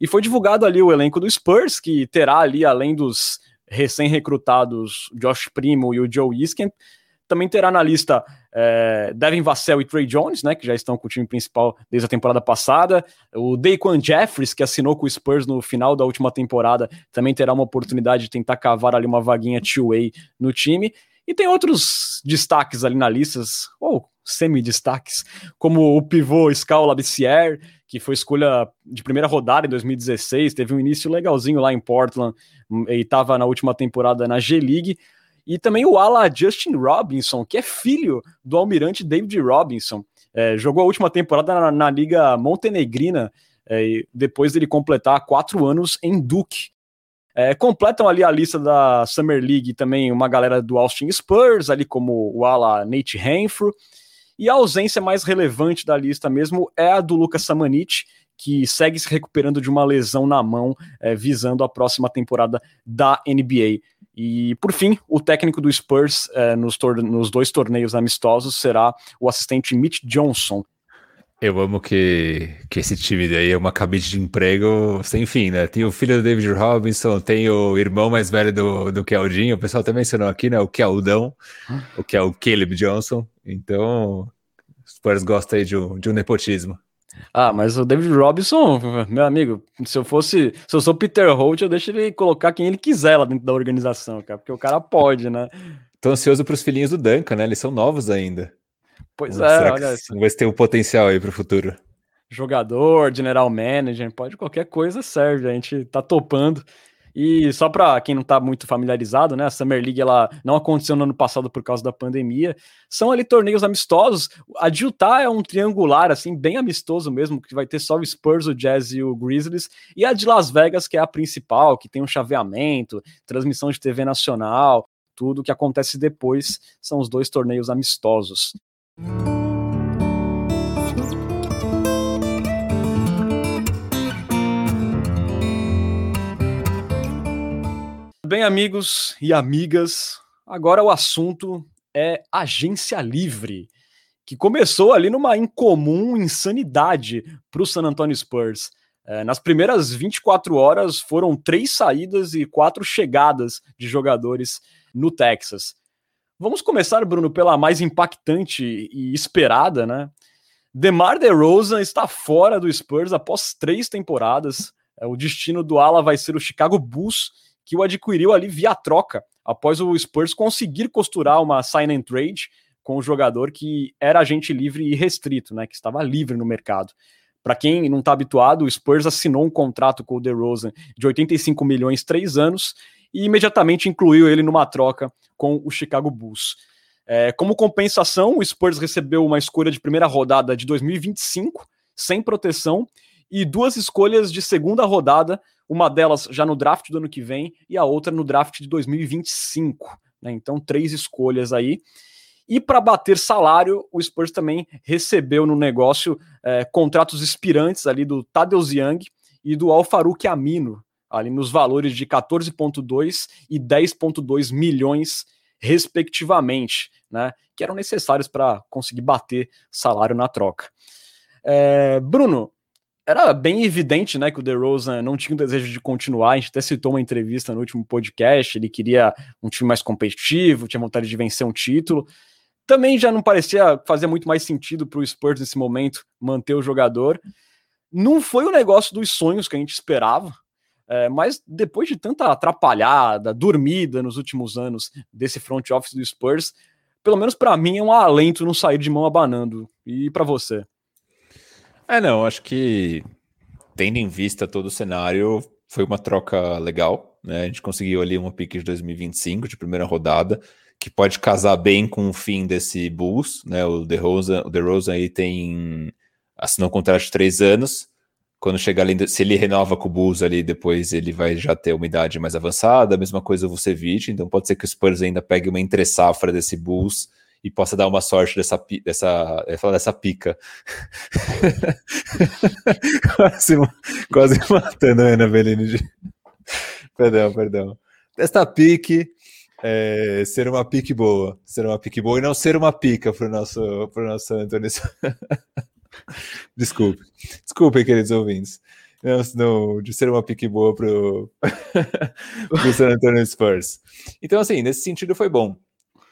E foi divulgado ali o elenco do Spurs, que terá ali, além dos recém-recrutados Josh Primo e o Joe Isken. Também terá na lista é, Devin Vassell e Trey Jones, né, que já estão com o time principal desde a temporada passada. O Daquan Jeffries, que assinou com o Spurs no final da última temporada, também terá uma oportunidade de tentar cavar ali uma vaguinha two-way no time. E tem outros destaques ali na lista, ou semi-destaques, como o pivô Scal Labissière, que foi escolha de primeira rodada em 2016, teve um início legalzinho lá em Portland hum, e estava na última temporada na G-League. E também o ala Justin Robinson, que é filho do almirante David Robinson. É, jogou a última temporada na, na Liga Montenegrina, é, depois dele completar quatro anos em Duke. É, completam ali a lista da Summer League também uma galera do Austin Spurs, ali como o ala Nate Renfro, e a ausência mais relevante da lista mesmo é a do Lucas Samanit, que segue se recuperando de uma lesão na mão, é, visando a próxima temporada da NBA. E, por fim, o técnico do Spurs é, nos, nos, dois torneios amistosos será o assistente Mitch Johnson. Eu amo que, que esse time daí é uma cabide de emprego sem fim, né? Tem o filho do David Robinson, tem o irmão mais velho do, do Keldinho, o pessoal até mencionou aqui, né? O Keldão, o que é o Caleb Johnson. Então, os Spurs gostam aí de um, de um nepotismo. Ah, mas o David Robinson, meu amigo, se eu fosse, se eu sou Peter Holt, eu deixo ele colocar quem ele quiser lá dentro da organização, cara, porque o cara pode, né? Tô ansioso para os filhinhos do Duncan, né? Eles são novos ainda. Pois é, olha. Vamos ver se tem um potencial aí para o futuro. Jogador, general manager, pode qualquer coisa serve, a gente tá topando. E só para quem não está muito familiarizado, né, a Summer League ela não aconteceu no ano passado por causa da pandemia. São ali torneios amistosos. A de Utah é um triangular assim bem amistoso mesmo, que vai ter só o Spurs, o Jazz e o Grizzlies. E a de Las Vegas, que é a principal, que tem um chaveamento, transmissão de TV nacional, tudo que acontece depois são os dois torneios amistosos. Bem, amigos e amigas, agora o assunto é agência livre, que começou ali numa incomum insanidade para o San Antonio Spurs. É, nas primeiras 24 horas foram três saídas e quatro chegadas de jogadores no Texas. Vamos começar, Bruno, pela mais impactante e esperada, né? DeMar DeRozan está fora do Spurs após três temporadas. É, o destino do ala vai ser o Chicago Bulls, que o adquiriu ali via troca, após o Spurs conseguir costurar uma sign and trade com o jogador que era agente livre e restrito, né? Que estava livre no mercado. Para quem não está habituado, o Spurs assinou um contrato com o DeRozan de 85 milhões, três anos, e imediatamente incluiu ele numa troca com o Chicago Bulls. É, como compensação, o Spurs recebeu uma escolha de primeira rodada de 2025, sem proteção, e duas escolhas de segunda rodada, uma delas já no draft do ano que vem e a outra no draft de 2025. Né? Então, três escolhas aí. E para bater salário, o Spurs também recebeu no negócio é, contratos expirantes ali do Tadeusz Young e do Alfaruque Amino, ali nos valores de 14,2 e 10,2 milhões, respectivamente, né, que eram necessários para conseguir bater salário na troca. É, Bruno, era bem evidente né, que o DeRozan não tinha o desejo de continuar, a gente até citou uma entrevista no último podcast, ele queria um time mais competitivo, tinha vontade de vencer um título, também já não parecia fazer muito mais sentido para o Spurs nesse momento manter o jogador. Não foi o negócio dos sonhos que a gente esperava, é, mas depois de tanta atrapalhada, dormida nos últimos anos desse front office do Spurs, pelo menos para mim é um alento não sair de mão abanando. E para você? É, não, acho que tendo em vista todo o cenário, foi uma troca legal, né? A gente conseguiu ali uma pick de 2025 de primeira rodada, que pode casar bem com o fim desse Bulls, né? O DeRozan, o aí tem assinou um contrato de três anos, quando chegar ali, se ele renova com o Bulls ali, depois ele vai já ter uma idade mais avançada, a mesma coisa o Vucevic, então pode ser que o Spurs ainda pegue uma entre safra desse Bulls e possa dar uma sorte dessa, dessa, falar dessa pica. [LAUGHS] quase, quase matando a Ana Bellini. De... Perdão, perdão. Esta pique, é, ser uma pique boa, ser uma pique boa e não ser uma pica para o nosso, pro nosso Antônio. [LAUGHS] Desculpe. Desculpem, queridos ouvintes. Não, não, de ser uma pique boa pro, [LAUGHS] pro San Antonio Spurs. Então, assim, nesse sentido foi bom.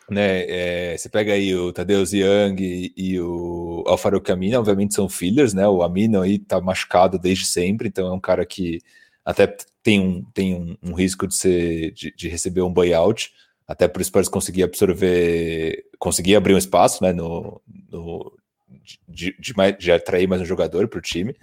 Né, é, você pega aí o Tadeusz Young e, e o Alfaro Camino, obviamente são fillers, né? O Amino aí tá machucado desde sempre, então é um cara que até tem um, tem um, um risco de, ser, de, de, receber um buyout, até para o Spurs conseguir absorver, conseguir abrir um espaço né, no, no de, de, de atrair mais um jogador para o time.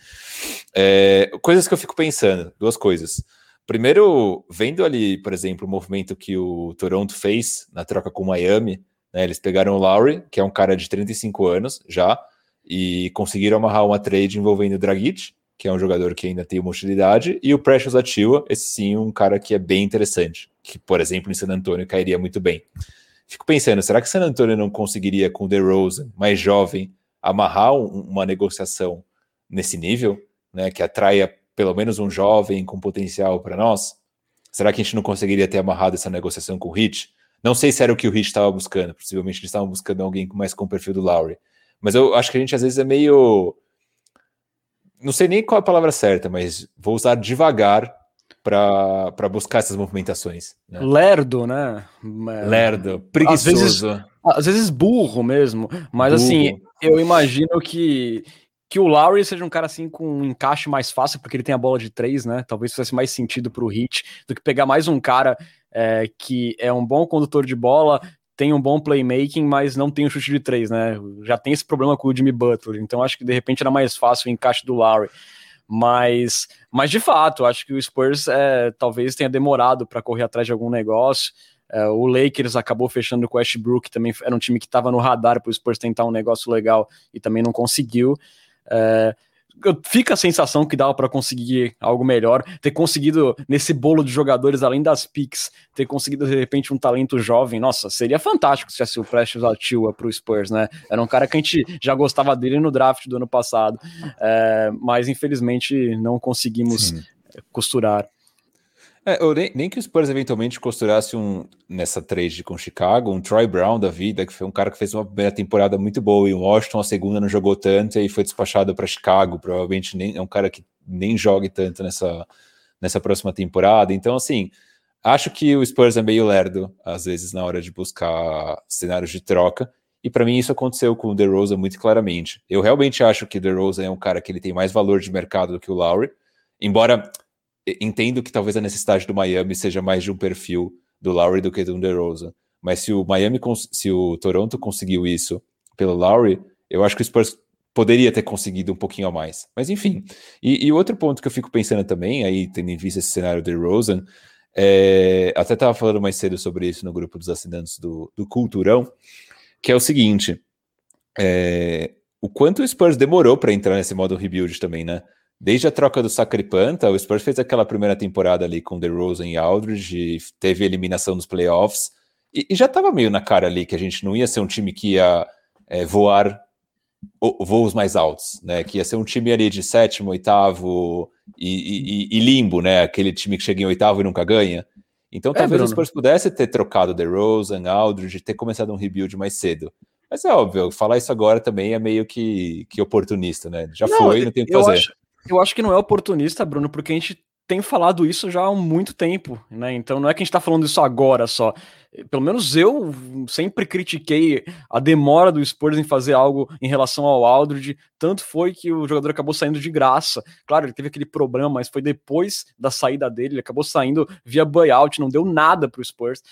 É, coisas que eu fico pensando, duas coisas. Primeiro, vendo ali, por exemplo, o movimento que o Toronto fez na troca com o Miami, né, eles pegaram o Lowry, que é um cara de 35 anos já, e conseguiram amarrar uma trade envolvendo o Dragic, que é um jogador que ainda tem uma utilidade, e o Precious Atua, esse sim, um cara que é bem interessante, que, por exemplo, em San Antonio cairia muito bem. Fico pensando, será que San Antonio não conseguiria com o DeRozan, mais jovem, amarrar um, uma negociação nesse nível, né, que atraia pelo menos um jovem com potencial para nós? Será que a gente não conseguiria ter amarrado essa negociação com o Hit? Não sei se era o que o Hit estava buscando, possivelmente eles estavam buscando alguém mais com o perfil do Lowry. Mas eu acho que a gente às vezes é meio não sei nem qual é a palavra certa, mas vou usar devagar para buscar essas movimentações. Né? Lerdo, né? Lerdo, preguiçoso. Às vezes, às vezes burro mesmo, mas assim, burro. assim, eu imagino que que o Lowry seja um cara assim com um encaixe mais fácil, porque ele tem a bola de três, né? Talvez fizesse mais sentido para o Hit do que pegar mais um cara é, que é um bom condutor de bola, tem um bom playmaking, mas não tem o um chute de três, né? Já tem esse problema com o Jimmy Butler, então acho que de repente era mais fácil o encaixe do Lowry. Mas, mas de fato, acho que o Spurs é, talvez tenha demorado para correr atrás de algum negócio. É, o Lakers acabou fechando com o Westbrook, também era um time que estava no radar para o Spurs tentar um negócio legal e também não conseguiu. É, fica a sensação que dava para conseguir algo melhor, ter conseguido nesse bolo de jogadores, além das picks, ter conseguido de repente um talento jovem. Nossa, seria fantástico se tivesse o Prestes Atua para o Spurs, né? Era um cara que a gente já gostava dele no draft do ano passado, é, mas infelizmente não conseguimos Sim. costurar. É, nem, nem, que o Spurs eventualmente costurasse um nessa trade com Chicago, um Troy Brown da vida, que foi um cara que fez uma primeira temporada muito boa, e o Washington a segunda não jogou tanto e foi despachado para Chicago. Provavelmente nem, é um cara que nem jogue tanto nessa, nessa próxima temporada. Então, assim, acho que o Spurs é meio lerdo, às vezes, na hora de buscar cenários de troca. E para mim isso aconteceu com o DeRozan muito claramente. Eu realmente acho que o DeRozan é um cara que ele tem mais valor de mercado do que o Lowry, embora entendo que talvez a necessidade do Miami seja mais de um perfil do Lowry do que do DeRozan. Mas se o Miami, se o Toronto conseguiu isso pelo Lowry, eu acho que o Spurs poderia ter conseguido um pouquinho a mais. Mas enfim. E, e outro ponto que eu fico pensando também, aí tendo em vista esse cenário do DeRozan, é, até estava falando mais cedo sobre isso no grupo dos assinantes do, do Culturão, que é o seguinte: é, o quanto o Spurs demorou para entrar nesse modo rebuild também, né? Desde a troca do Sacripanta, o Spurs fez aquela primeira temporada ali com DeRozan e Aldridge, teve eliminação nos playoffs, e, e já estava meio na cara ali que a gente não ia ser um time que ia é, voar voos mais altos, né? Que ia ser um time ali de sétimo, oitavo e, e, e, limbo, né? Aquele time que chega em oitavo e nunca ganha. Então é, talvez Bruno. o Spurs pudesse ter trocado DeRozan, Aldridge, ter começado um rebuild mais cedo. Mas é óbvio, falar isso agora também é meio que, que oportunista, né? Já não, foi, não tem o que fazer. Acho, eu acho que não é oportunista, Bruno, porque a gente tem falado isso já há muito tempo, né? Então não é que a gente está falando isso agora só. Pelo menos eu sempre critiquei a demora do Spurs em fazer algo em relação ao Aldridge. Tanto foi que o jogador acabou saindo de graça. Claro, ele teve aquele problema, mas foi depois da saída dele. Ele acabou saindo via buyout, não deu nada para o Spurs.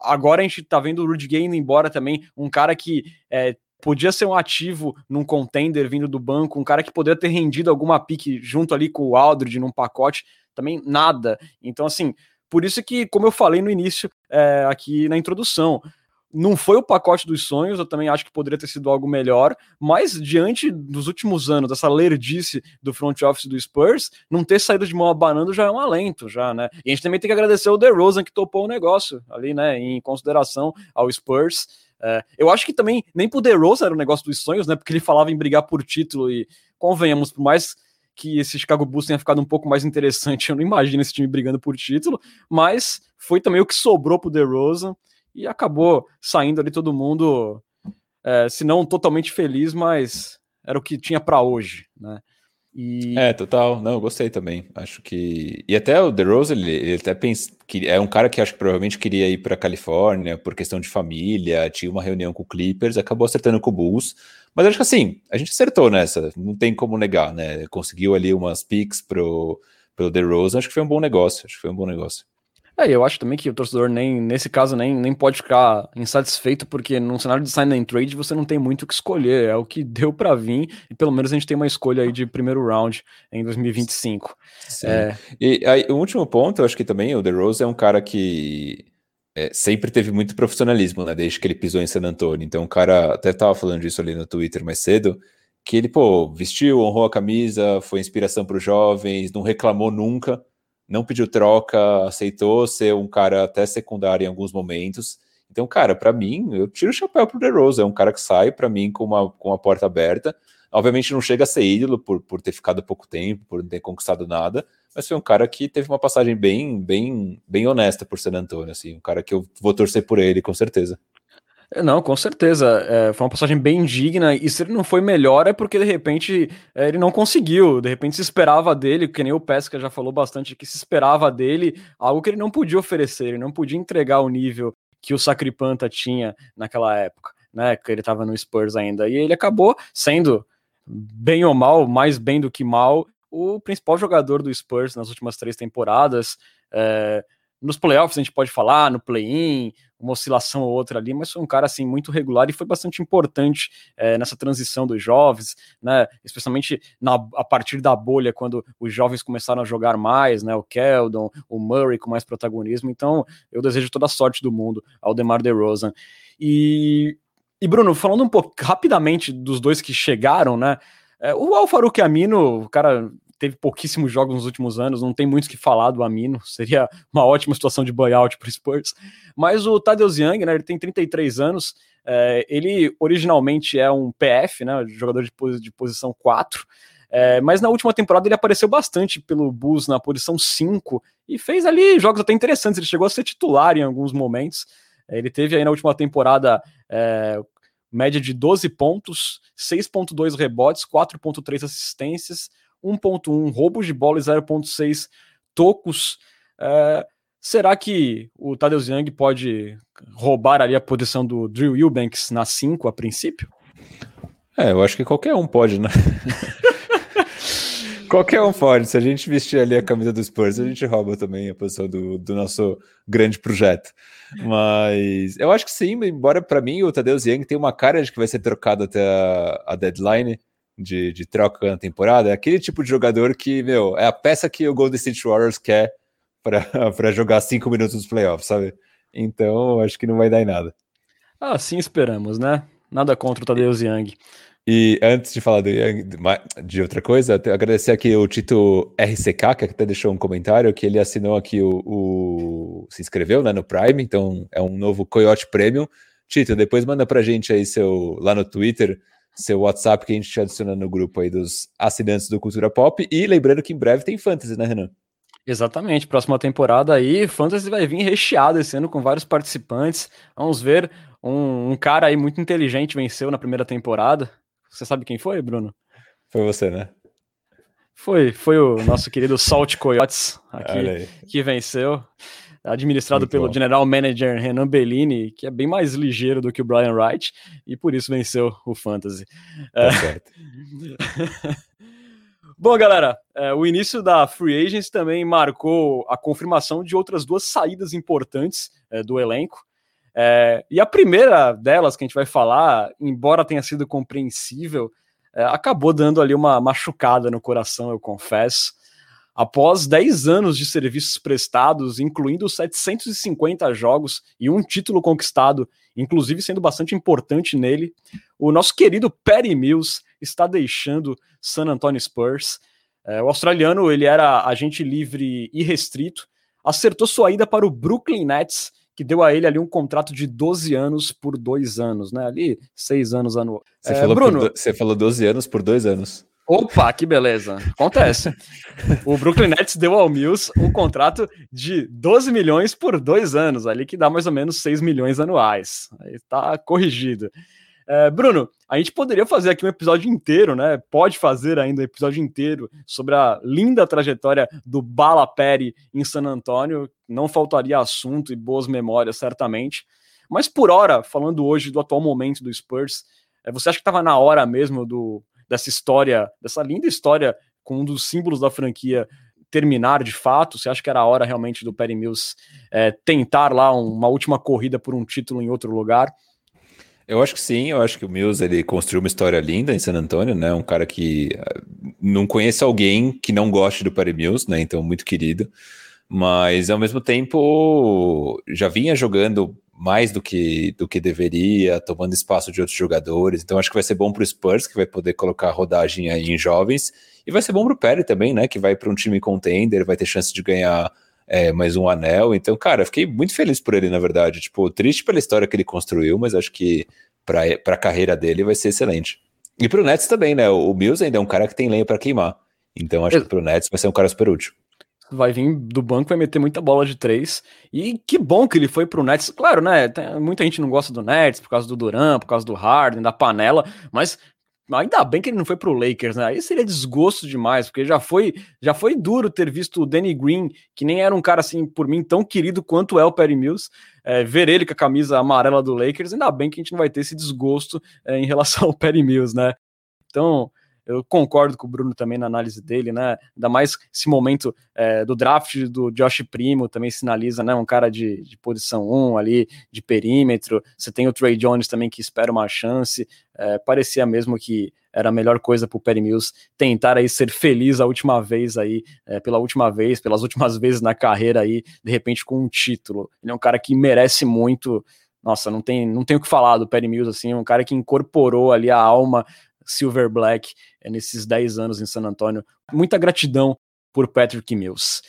Agora a gente tá vendo o Rudy Gay indo embora também, um cara que é, podia ser um ativo num contender vindo do banco, um cara que poderia ter rendido alguma pique junto ali com o Aldridge num pacote, também nada. Então, assim, por isso que, como eu falei no início, é, aqui na introdução, não foi o pacote dos sonhos, eu também acho que poderia ter sido algo melhor, mas diante dos últimos anos, dessa lerdice do front office do Spurs, não ter saído de mão abanando já é um alento, já, né? E a gente também tem que agradecer o DeRozan que topou o negócio ali, né, em consideração ao Spurs, é, eu acho que também nem pro DeRozan era o negócio dos sonhos, né? Porque ele falava em brigar por título e convenhamos, por mais que esse Chicago Bulls tenha ficado um pouco mais interessante, [LAUGHS] eu não imagino esse time brigando por título, mas foi também o que sobrou pro DeRozan e acabou saindo ali todo mundo, é, se não totalmente feliz, mas era o que tinha para hoje, né? E... É, total. Não, gostei também. Acho que. E até o The Rose, ele, ele até pensa que é um cara que acho que provavelmente queria ir para Califórnia por questão de família, tinha uma reunião com o Clippers, acabou acertando com o Bulls. Mas acho que assim, a gente acertou nessa, não tem como negar, né? Conseguiu ali umas picks pro, pelo The Rose, acho que foi um bom negócio. Acho que foi um bom negócio. É, eu acho também que o torcedor nem, nesse caso, nem, nem pode ficar insatisfeito, porque num cenário de sign and trade você não tem muito o que escolher, é o que [LAUGHS] deu para vir, e pelo menos a gente tem uma escolha aí de primeiro round em 2025. Sim. É... E aí, o último ponto, eu acho que também o DeRozan é um cara que é, sempre teve muito profissionalismo, né, desde que ele pisou em San Antonio, então o cara, até tava falando disso ali no Twitter mais cedo, que ele, pô, vestiu, honrou a camisa, foi inspiração para os jovens, não reclamou nunca, não pediu troca, aceitou ser um cara até secundário em alguns momentos. Então, cara, para mim, eu tiro o chapéu pro DeRozan, é um cara que sai para mim com uma, com uma porta aberta. Obviamente não chega a ser ídolo por, por ter ficado pouco tempo, por não ter conquistado nada, mas foi um cara que teve uma passagem bem, bem, bem honesta por San Antônio, assim, um cara que eu vou torcer por ele, com certeza. É, não, com certeza. É, foi uma passagem bem digna. E se ele não foi melhor, é porque de repente é, ele não conseguiu. De repente se esperava dele, que nem o Pesca já falou bastante, que se esperava dele algo que ele não podia oferecer, ele não podia entregar o nível que o Sacripanta tinha naquela época, né? Que ele estava no Spurs ainda. E ele acabou sendo, bem ou mal, mais bem do que mal, o principal jogador do Spurs nas últimas três temporadas. É, nos playoffs a gente pode falar, no play-in, uma oscilação ou outra ali, mas foi um cara assim muito regular e foi bastante importante é, nessa transição dos jovens, né? Especialmente na, a partir da bolha, quando os jovens começaram a jogar mais, né? O Keldon, o Murray com mais protagonismo. Então, eu desejo toda a sorte do mundo ao DeMar DeRozan. E, e Bruno, falando um pouco rapidamente dos dois que chegaram, né? É, o Alfaruque Amino, o cara teve pouquíssimos jogos nos últimos anos, não tem muito o que falar do Amino, [LAUGHS] seria uma ótima situação de buyout para o Spurs. Mas o Tadeusz Young, né, ele tem 33 anos, é, ele originalmente é um PF, né, jogador de, de posição 4, é, mas na última temporada ele apareceu bastante pelo Bulls na posição 5 e fez ali jogos até interessantes, ele chegou a ser titular em alguns momentos. É, ele teve aí na última temporada é, média de 12 pontos, 6.2 rebotes, 4.3 assistências, 1.1 roubos de bola e 0.6 tocos. É, será que o Tadeusz Young pode roubar ali a posição do Drew Eubanks na 5 a princípio? É, eu acho que qualquer um pode, né? [LAUGHS] qualquer um pode. Se a gente vestir ali a camisa dos Spurs, a gente rouba também a posição do, do nosso grande projeto. Mas eu acho que sim, embora para mim o Tadeusz Young tem uma cara de que vai ser trocado até a, a deadline de, de troca na temporada, é aquele tipo de jogador que, meu, é a peça que o Golden State Warriors quer para [LAUGHS] jogar cinco minutos nos playoffs, sabe? Então, acho que não vai dar em nada. Assim esperamos, né? Nada contra o Tadeusz Young. E antes de falar do Young, de outra coisa, agradecer aqui o Tito RCK, que até deixou um comentário, que ele assinou aqui o, o, se inscreveu né, no Prime, então é um novo Coyote Premium. Tito, depois manda pra gente aí seu lá no Twitter seu WhatsApp que a gente te adiciona no grupo aí dos assinantes do Cultura Pop. E lembrando que em breve tem Fantasy, né, Renan? Exatamente, próxima temporada aí, Fantasy vai vir recheado esse ano com vários participantes. Vamos ver, um, um, cara aí muito inteligente venceu na primeira temporada. Você sabe quem foi, Bruno? Foi você, né? Foi, foi o nosso querido Salt Coyotes aqui que venceu administrado Muito pelo bom. general manager Renan Bellini, que é bem mais ligeiro do que o Brian Wright, e por isso venceu o Fantasy. Tá é... certo. [LAUGHS] Bom, galera, é, o início da Free Agents também marcou a confirmação de outras duas saídas importantes é, do elenco. É, e a primeira delas que a gente vai falar, embora tenha sido compreensível, é, acabou dando ali uma machucada no coração, eu confesso. Após 10 anos de serviços prestados, incluindo 750 jogos e um título conquistado, inclusive sendo bastante importante nele, o nosso querido Perry Mills está deixando San Antonio Spurs. É, o australiano ele era agente livre e restrito, acertou sua ida para o Brooklyn Nets, que deu a ele ali um contrato de 12 anos por dois anos, né? Ali, seis anos anual. Você, é, falou, Bruno, você falou 12 anos por dois anos. Opa, que beleza. Acontece. o Brooklyn Nets deu ao Mills um contrato de 12 milhões por dois anos, ali que dá mais ou menos 6 milhões anuais. Aí tá corrigido. É, Bruno, a gente poderia fazer aqui um episódio inteiro, né? Pode fazer ainda um episódio inteiro sobre a linda trajetória do Bala Perry em San Antônio. Não faltaria assunto e boas memórias, certamente. Mas por hora, falando hoje do atual momento do Spurs, é, você acha que estava na hora mesmo do dessa história, dessa linda história com um dos símbolos da franquia terminar de fato? Você acha que era a hora realmente do Perry Mills é, tentar lá uma última corrida por um título em outro lugar? Eu acho que sim, eu acho que o Mills ele construiu uma história linda em San Antonio, né? Um cara que eh, não conhece alguém que não goste do Perry Mills, né? Então muito querido, mas ao mesmo tempo já vinha jogando mais do que, do que deveria, tomando espaço de outros jogadores. Então acho que vai ser bom para o Spurs, que vai poder colocar rodagem aí em jovens, e vai ser bom para o Perry também, né? Que vai para um time contender, vai ter chance de ganhar é, mais um anel. Então, cara, fiquei muito feliz por ele, na verdade. Tipo, triste pela história que ele construiu, mas acho que para a carreira dele vai ser excelente. E para o Nets também, né? O Mills ainda é um cara que tem lenha para queimar. Então acho que para o Nets vai ser um cara super útil. Vai vir do banco, vai meter muita bola de três. E que bom que ele foi pro Nets. Claro, né? Tem, muita gente não gosta do Nets por causa do Duran, por causa do Harden, da panela, mas ainda bem que ele não foi pro Lakers, né? Aí seria desgosto demais, porque já foi, já foi duro ter visto o Danny Green, que nem era um cara assim, por mim, tão querido quanto é o Perry Mills, é, ver ele com a camisa amarela do Lakers, ainda bem que a gente não vai ter esse desgosto é, em relação ao Perry Mills, né? Então, eu concordo com o Bruno também na análise dele, né? Ainda mais esse momento é, do draft do Josh Primo também sinaliza, né? Um cara de, de posição 1 ali, de perímetro. Você tem o Trey Jones também que espera uma chance. É, parecia mesmo que era a melhor coisa para o Perry Mills tentar aí ser feliz a última vez aí, é, pela última vez, pelas últimas [LAUGHS] vezes na carreira aí, de repente com um título. Ele é um cara que merece muito nossa, não tem, não tem o que falar do Perry Mills, assim, um cara que incorporou ali a alma Silver Black é, nesses 10 anos em San Antonio. Muita gratidão por Patrick Mills.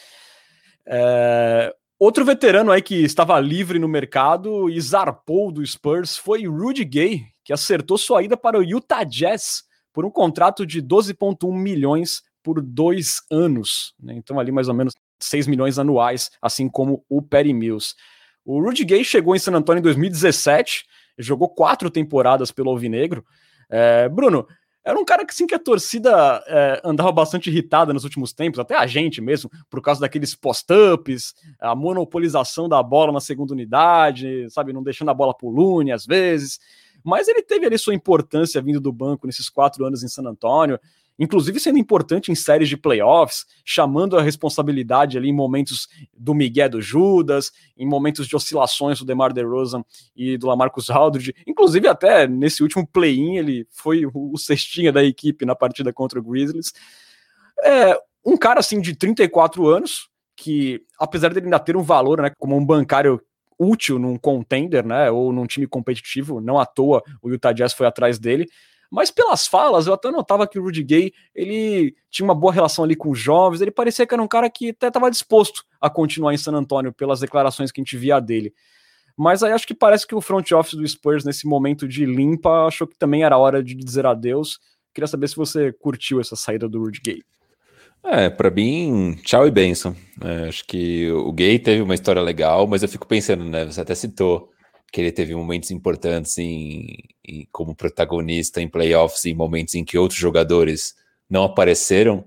É, outro veterano aí que estava livre no mercado e zarpou do Spurs foi Rudy Gay, que acertou sua ida para o Utah Jazz por um contrato de 12,1 milhões por dois anos. Né? Então, ali mais ou menos 6 milhões anuais, assim como o Perry Mills. O Rudy Gay chegou em San Antonio em 2017, jogou quatro temporadas pelo Alvinegro, é, Bruno, era um cara que sim que a torcida é, andava bastante irritada nos últimos tempos, até a gente mesmo, por causa daqueles post-ups, a monopolização da bola na segunda unidade, sabe, não deixando a bola pro Lune às vezes. Mas ele teve ali sua importância vindo do banco nesses quatro anos em San Antônio inclusive sendo importante em séries de playoffs, chamando a responsabilidade ali em momentos do Miguel do Judas, em momentos de oscilações do DeMar DeRozan e do Lamarcus Aldridge, inclusive até nesse último play-in ele foi o cestinha da equipe na partida contra o Grizzlies. É, um cara assim de 34 anos, que apesar dele ainda ter um valor, né, como um bancário útil num contender, né, ou num time competitivo, não à toa o Utah Jazz foi atrás dele, mas pelas falas, eu até notava que o Rudy Gay, ele tinha uma boa relação ali com os jovens, ele parecia que era um cara que até estava disposto a continuar em San Antonio pelas declarações que a gente via dele. Mas aí acho que parece que o front office do Spurs, nesse momento de limpa, achou que também era hora de dizer adeus. Queria saber se você curtiu essa saída do Rudy Gay. É, para mim, tchau e benção. É, acho que o Gay teve uma história legal, mas eu fico pensando, né? Você até citou que ele teve momentos importantes em, em, como protagonista em playoffs, em momentos em que outros jogadores não apareceram.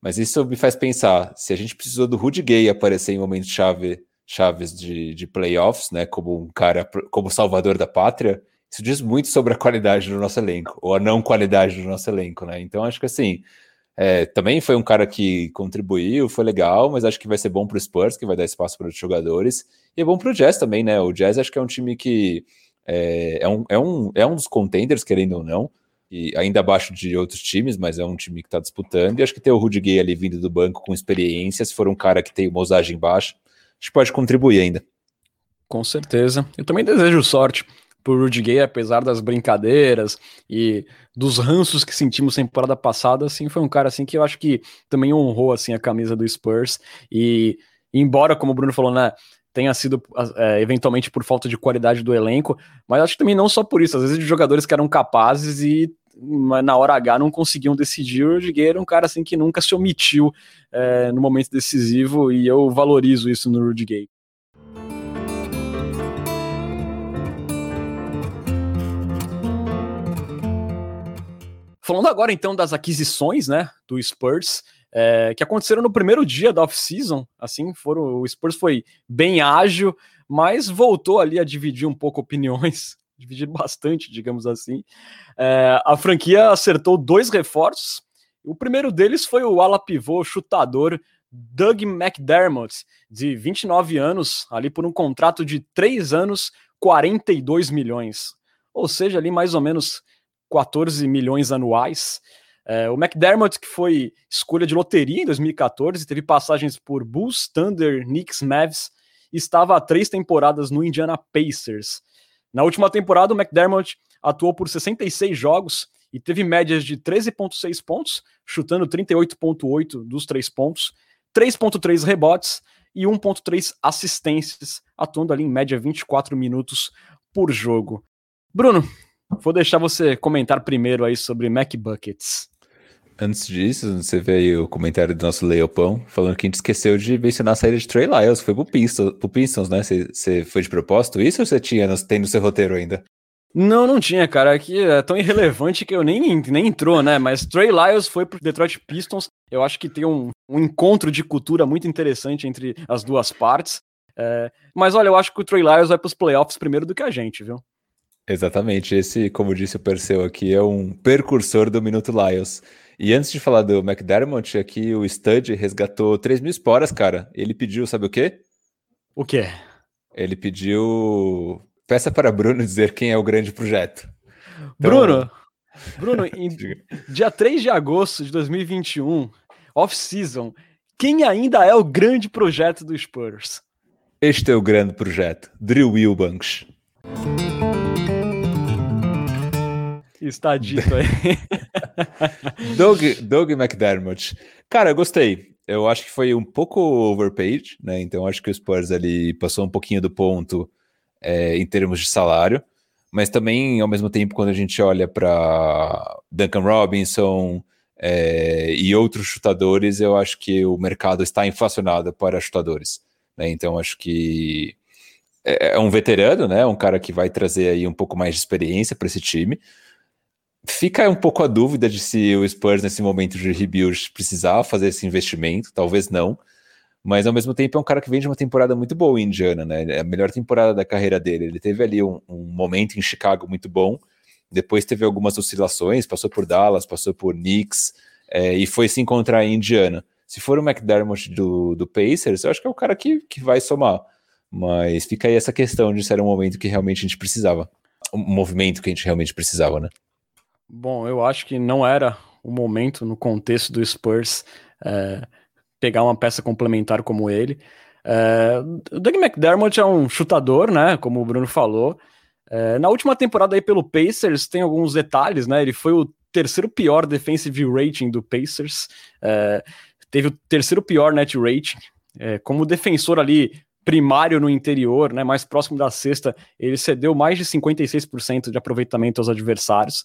Mas isso me faz pensar: se a gente precisou do Rudy Gay aparecer em momentos chave, chaves de, de playoffs, né, como um cara, como salvador da pátria, isso diz muito sobre a qualidade do nosso elenco, ou a não qualidade do nosso elenco, né? Então acho que assim, é, também foi um cara que contribuiu, foi legal, mas acho que vai ser bom para o Spurs, que vai dar espaço para os jogadores, e é bom para o Jazz também, né? O Jazz acho que é um time que é, é, um, é, um, é um dos contenders, querendo ou não, e ainda abaixo de outros times, mas é um time que está disputando, e acho que ter o Rudy Gay ali vindo do banco com experiência, se for um cara que tem uma usagem baixa, acho que pode contribuir ainda. Com certeza. Eu também desejo sorte por Rudy Gay, apesar das brincadeiras e dos ranços que sentimos temporada passada, assim, foi um cara assim que eu acho que também honrou assim a camisa do Spurs e embora como o Bruno falou, né, tenha sido é, eventualmente por falta de qualidade do elenco, mas acho que também não só por isso, às vezes de jogadores que eram capazes e na hora H não conseguiam decidir. O Rudy Gay era um cara assim que nunca se omitiu é, no momento decisivo e eu valorizo isso no Rudy Falando agora então das aquisições, né, do Spurs, é, que aconteceram no primeiro dia da off-season, assim, foram, o Spurs foi bem ágil, mas voltou ali a dividir um pouco opiniões, [LAUGHS] dividir bastante, digamos assim. É, a franquia acertou dois reforços, o primeiro deles foi o ala pivô chutador Doug McDermott, de 29 anos, ali por um contrato de 3 anos, 42 milhões. Ou seja, ali mais ou menos 14 milhões anuais. É, o McDermott, que foi escolha de loteria em 2014, teve passagens por Bulls, Thunder, Knicks, Mavs, estava há três temporadas no Indiana Pacers. Na última temporada, o McDermott atuou por 66 jogos e teve médias de 13,6 pontos, chutando 38,8 dos três pontos, 3,3 rebotes e 1,3 assistências, atuando ali em média 24 minutos por jogo. Bruno, Vou deixar você comentar primeiro aí sobre Mac Buckets. Antes disso, você vê aí o comentário do nosso Leopão falando que a gente esqueceu de mencionar a saída de Trey Lyles, foi pro Pistons, pro Pistons né? Você, você foi de propósito isso ou você tinha, tem no seu roteiro ainda? Não, não tinha, cara. Aqui é tão irrelevante que eu nem, nem entrou, né? Mas Trey Lyles foi pro Detroit Pistons. Eu acho que tem um, um encontro de cultura muito interessante entre as duas partes. É, mas olha, eu acho que o Trey Lyles vai pros playoffs primeiro do que a gente, viu? Exatamente. Esse, como disse o Perseu aqui, é um percursor do Minuto Lyles. E antes de falar do McDermott, aqui o Stud resgatou 3 mil esporas, cara. Ele pediu, sabe o quê? O quê? Ele pediu Peça para Bruno dizer quem é o grande projeto. Então... Bruno, Bruno, [LAUGHS] dia 3 de agosto de 2021, off-season, quem ainda é o grande projeto do Spurs? Este é o grande projeto, Drew Wilbanks. Está dito aí. [LAUGHS] Doug, Doug McDermott. Cara, eu gostei. Eu acho que foi um pouco overpaid, né? Então acho que o Spurs ali passou um pouquinho do ponto é, em termos de salário, mas também, ao mesmo tempo, quando a gente olha para Duncan Robinson é, e outros chutadores, eu acho que o mercado está inflacionado para chutadores. Né? Então, acho que é, é um veterano, né? um cara que vai trazer aí um pouco mais de experiência para esse time. Fica um pouco a dúvida de se o Spurs, nesse momento de rebuild, precisava fazer esse investimento, talvez não mas ao mesmo tempo é um cara que vem de uma temporada muito boa em Indiana, né? É a melhor temporada da carreira dele. Ele teve ali um, um, momento em Chicago muito bom, depois teve algumas oscilações, passou por Dallas, passou por Knicks é, e foi se encontrar em Indiana. Se for o McDermott do, do Pacers, eu acho que é o cara que, que vai somar. Mas fica aí essa questão de ser um momento que realmente a gente precisava. Um movimento que a gente realmente precisava, né? Bom, eu acho que não era o momento no contexto do Spurs. É pegar uma peça complementar como ele. É, o Doug McDermott é um chutador, né? Como o Bruno falou. É, na última temporada aí pelo Pacers tem alguns detalhes, né? Ele foi o terceiro pior defensive rating do Pacers, teve o terceiro pior net rating. Como defensor ali primário no interior, né? Mais próximo da cesta, ele cedeu mais de 56% de aproveitamento aos adversários.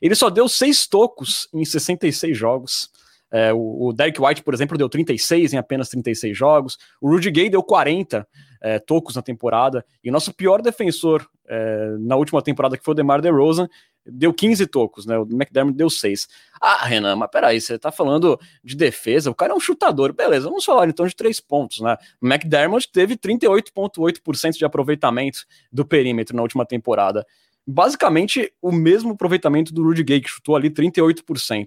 Ele só deu seis tocos em 66 jogos. É, o, o Derek White, por exemplo, deu 36 em apenas 36 jogos. O Rudy Gay deu 40 é, tocos na temporada. E nosso pior defensor é, na última temporada, que foi o DeMar DeRozan, deu 15 tocos, né? O McDermott deu 6. Ah, Renan, mas peraí, você tá falando de defesa, o cara é um chutador, beleza, vamos falar então de três pontos, né? O McDermott teve 38,8% de aproveitamento do perímetro na última temporada. Basicamente o mesmo aproveitamento do Rudy Gay, que chutou ali 38%.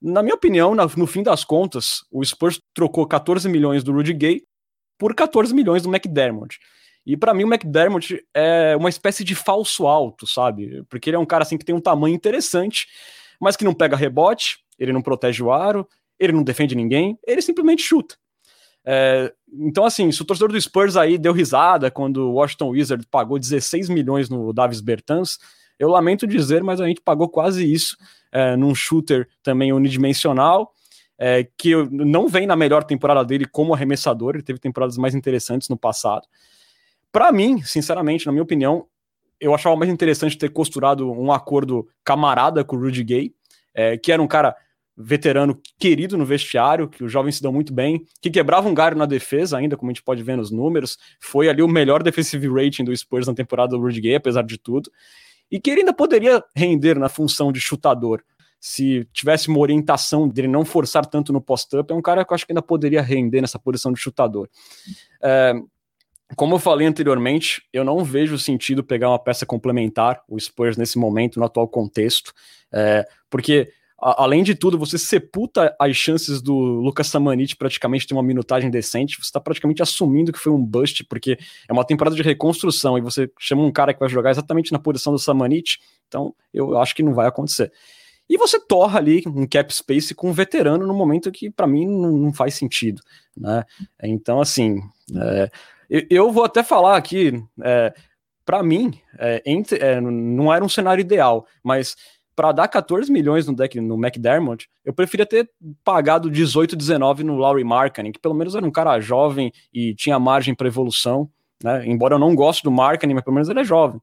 Na minha opinião, no fim das contas, o Spurs trocou 14 milhões do Rudy Gay por 14 milhões do McDermott. E para mim o McDermott é uma espécie de falso alto, sabe? Porque ele é um cara assim que tem um tamanho interessante, mas que não pega rebote, ele não protege o aro, ele não defende ninguém, ele simplesmente chuta. É, então, assim, se o torcedor do Spurs aí deu risada quando o Washington Wizard pagou 16 milhões no Davis Bertans, eu lamento dizer, mas a gente pagou quase isso é, num shooter também unidimensional, é, que não vem na melhor temporada dele como arremessador, ele teve temporadas mais interessantes no passado. Para mim, sinceramente, na minha opinião, eu achava mais interessante ter costurado um acordo camarada com o Rudy Gay, é, que era um cara veterano querido no vestiário, que os jovens se dão muito bem, que quebrava um galho na defesa ainda, como a gente pode ver nos números, foi ali o melhor defensive rating do Spurs na temporada do Rudy Gay, apesar de tudo e que ele ainda poderia render na função de chutador. Se tivesse uma orientação dele não forçar tanto no post-up, é um cara que eu acho que ainda poderia render nessa posição de chutador. É, como eu falei anteriormente, eu não vejo sentido pegar uma peça complementar, o Spurs, nesse momento, no atual contexto, é, porque além de tudo, você sepulta as chances do Lucas Samanit praticamente ter uma minutagem decente, você está praticamente assumindo que foi um bust, porque é uma temporada de reconstrução e você chama um cara que vai jogar exatamente na posição do Samanit, então eu acho que não vai acontecer. E você torra ali um cap space com um veterano no momento que para mim não, não, faz sentido, né? Então, assim, é, eu vou até falar aqui, é, para mim, é, entre, é, não era um cenário ideal, mas para dar 14 milhões no deck no McDermott, eu preferia ter pagado 18, 19 no Laurie Markkanen, que pelo menos era um cara jovem e tinha margem para evolução, né? Embora eu não goste do Markkanen, mas pelo menos ele é jovem.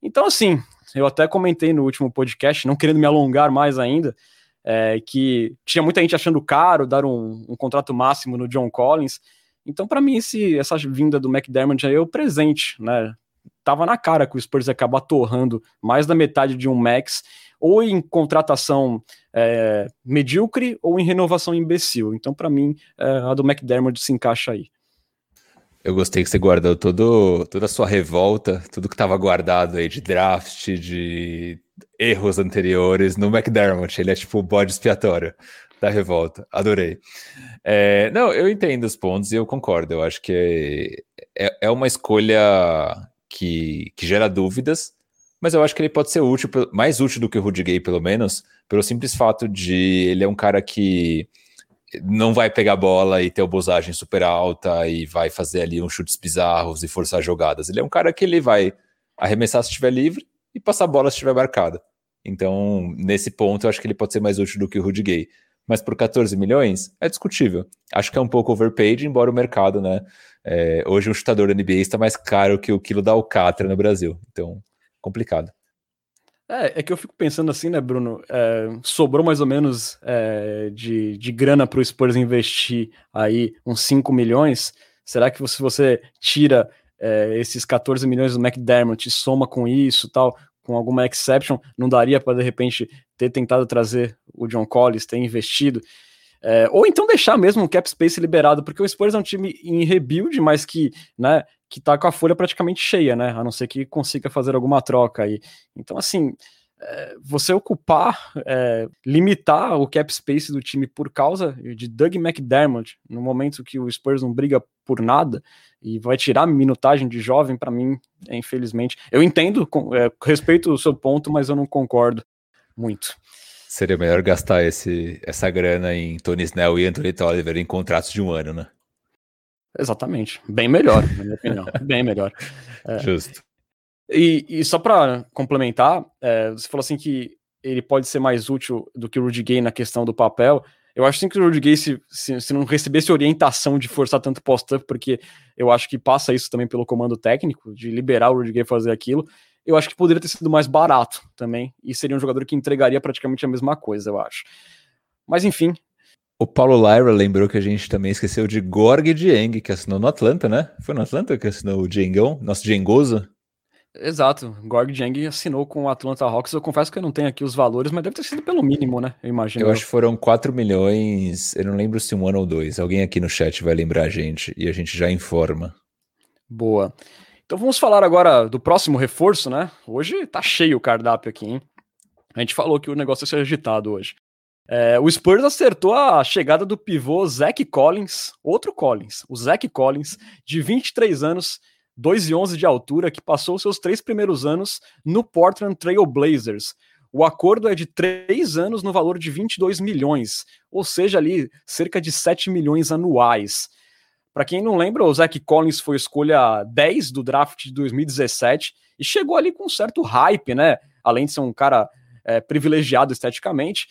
Então, assim, eu até comentei no último podcast, não querendo me alongar mais ainda, é, que tinha muita gente achando caro dar um, um contrato máximo no John Collins. Então, para mim, esse, essa vinda do McDermott aí é o presente, né? Tava na cara que o Spurs ia acabar torrando mais da metade de um max, ou em contratação é, medíocre ou em renovação imbecil. Então, para mim, é, a do McDermott se encaixa aí. Eu gostei que você guardou todo, toda a sua revolta, tudo que estava guardado aí de draft, de erros anteriores no McDermott. Ele é tipo o bode expiatório da revolta. Adorei. É, não, eu entendo os pontos e eu concordo. Eu acho que é, é uma escolha que, que gera dúvidas, mas eu acho que ele pode ser útil, mais útil do que o Rudy Gay, pelo menos, pelo simples fato de ele é um cara que não vai pegar bola e ter obosagem super alta e vai fazer ali uns chutes bizarros e forçar jogadas. Ele é um cara que ele vai arremessar se estiver livre e passar bola se estiver marcada. Então, nesse ponto, eu acho que ele pode ser mais útil do que o Rudy Gay. Mas por 14 milhões, é discutível. Acho que é um pouco overpaid, embora o mercado, né? É, hoje um chutador da NBA está mais caro que o quilo da Alcatra no Brasil. Então, complicado. É, é que eu fico pensando assim, né, Bruno? É, sobrou mais ou menos é, de, de grana para o Spurs investir aí uns 5 milhões. Será que se você tira é, esses 14 milhões do McDermott e soma com isso tal, com alguma exception, não daria para de repente ter tentado trazer o John Collins, ter investido? É, ou então deixar mesmo o cap space liberado, porque o Spurs é um time em rebuild, mas que, né, que tá com a folha praticamente cheia, né? A não ser que consiga fazer alguma troca aí. Então, assim, é, você ocupar, é, limitar o cap space do time por causa de Doug McDermott, no momento que o Spurs não briga por nada e vai tirar minutagem de jovem, para mim, é, infelizmente. Eu entendo, com, é, respeito o seu ponto, mas eu não concordo muito. Seria melhor gastar esse, essa grana em Tony Snell e Anthony Oliver em contratos de um ano, né? Exatamente. Bem melhor, na minha opinião. [LAUGHS] Bem melhor. É. Justo. E, e só para complementar, é, você falou assim que ele pode ser mais útil do que o Rudy Gay na questão do papel. Eu acho sim que o Rudy Gay, se, se, se não recebesse orientação de forçar tanto post-up, porque eu acho que passa isso também pelo comando técnico, de liberar o Rudy Gay fazer aquilo, eu acho que poderia ter sido mais barato também, e seria um jogador que entregaria praticamente a mesma coisa, eu acho. Mas enfim. O Paulo Lyra lembrou que a gente também esqueceu de Gorg Dieng, que assinou no Atlanta, né? Foi no Atlanta que assinou o Diengão, nosso Diengoso? Exato, Gorg Dieng assinou com o Atlanta Hawks. Eu confesso que eu não tenho aqui os valores, mas deve ter sido pelo mínimo, né? Eu imagino. Eu acho que foram 4 milhões. Eu não lembro se um ano ou dois. Alguém aqui no chat vai lembrar a gente e a gente já informa. Boa. Então vamos falar agora do próximo reforço, né? Hoje tá cheio o cardápio aqui, hein? A gente falou que o negócio ia ser agitado hoje. É, o Spurs acertou a chegada do pivô Zach Collins, outro Collins, o Zach Collins, de 23 anos, 2 e 11 de altura, que passou seus três primeiros anos no Portland Trail Blazers. O acordo é de três anos no valor de 22 milhões, ou seja, ali cerca de 7 milhões anuais. Para quem não lembra, o Zach Collins foi escolha 10 do draft de 2017 e chegou ali com um certo hype, né? Além de ser um cara é, privilegiado esteticamente.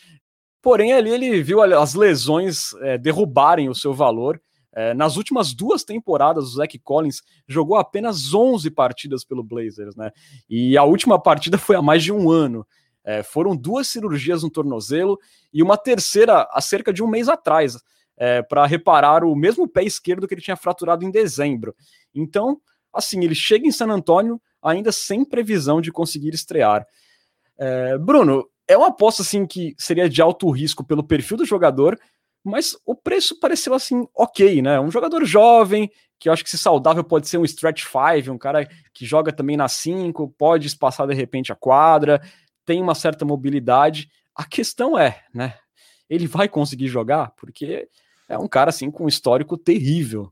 Porém, ali ele viu as lesões é, derrubarem o seu valor. É, nas últimas duas temporadas, o Zach Collins jogou apenas 11 partidas pelo Blazers, né? E a última partida foi há mais de um ano. É, foram duas cirurgias no tornozelo e uma terceira há cerca de um mês atrás é, para reparar o mesmo pé esquerdo que ele tinha fraturado em dezembro. Então, assim, ele chega em San Antônio ainda sem previsão de conseguir estrear. É, Bruno, é uma aposta assim que seria de alto risco pelo perfil do jogador, mas o preço pareceu assim ok, né? Um jogador jovem, que eu acho que se saudável pode ser um stretch five, um cara que joga também na 5, pode espaçar de repente a quadra, tem uma certa mobilidade. A questão é, né? Ele vai conseguir jogar? Porque é um cara assim com um histórico terrível.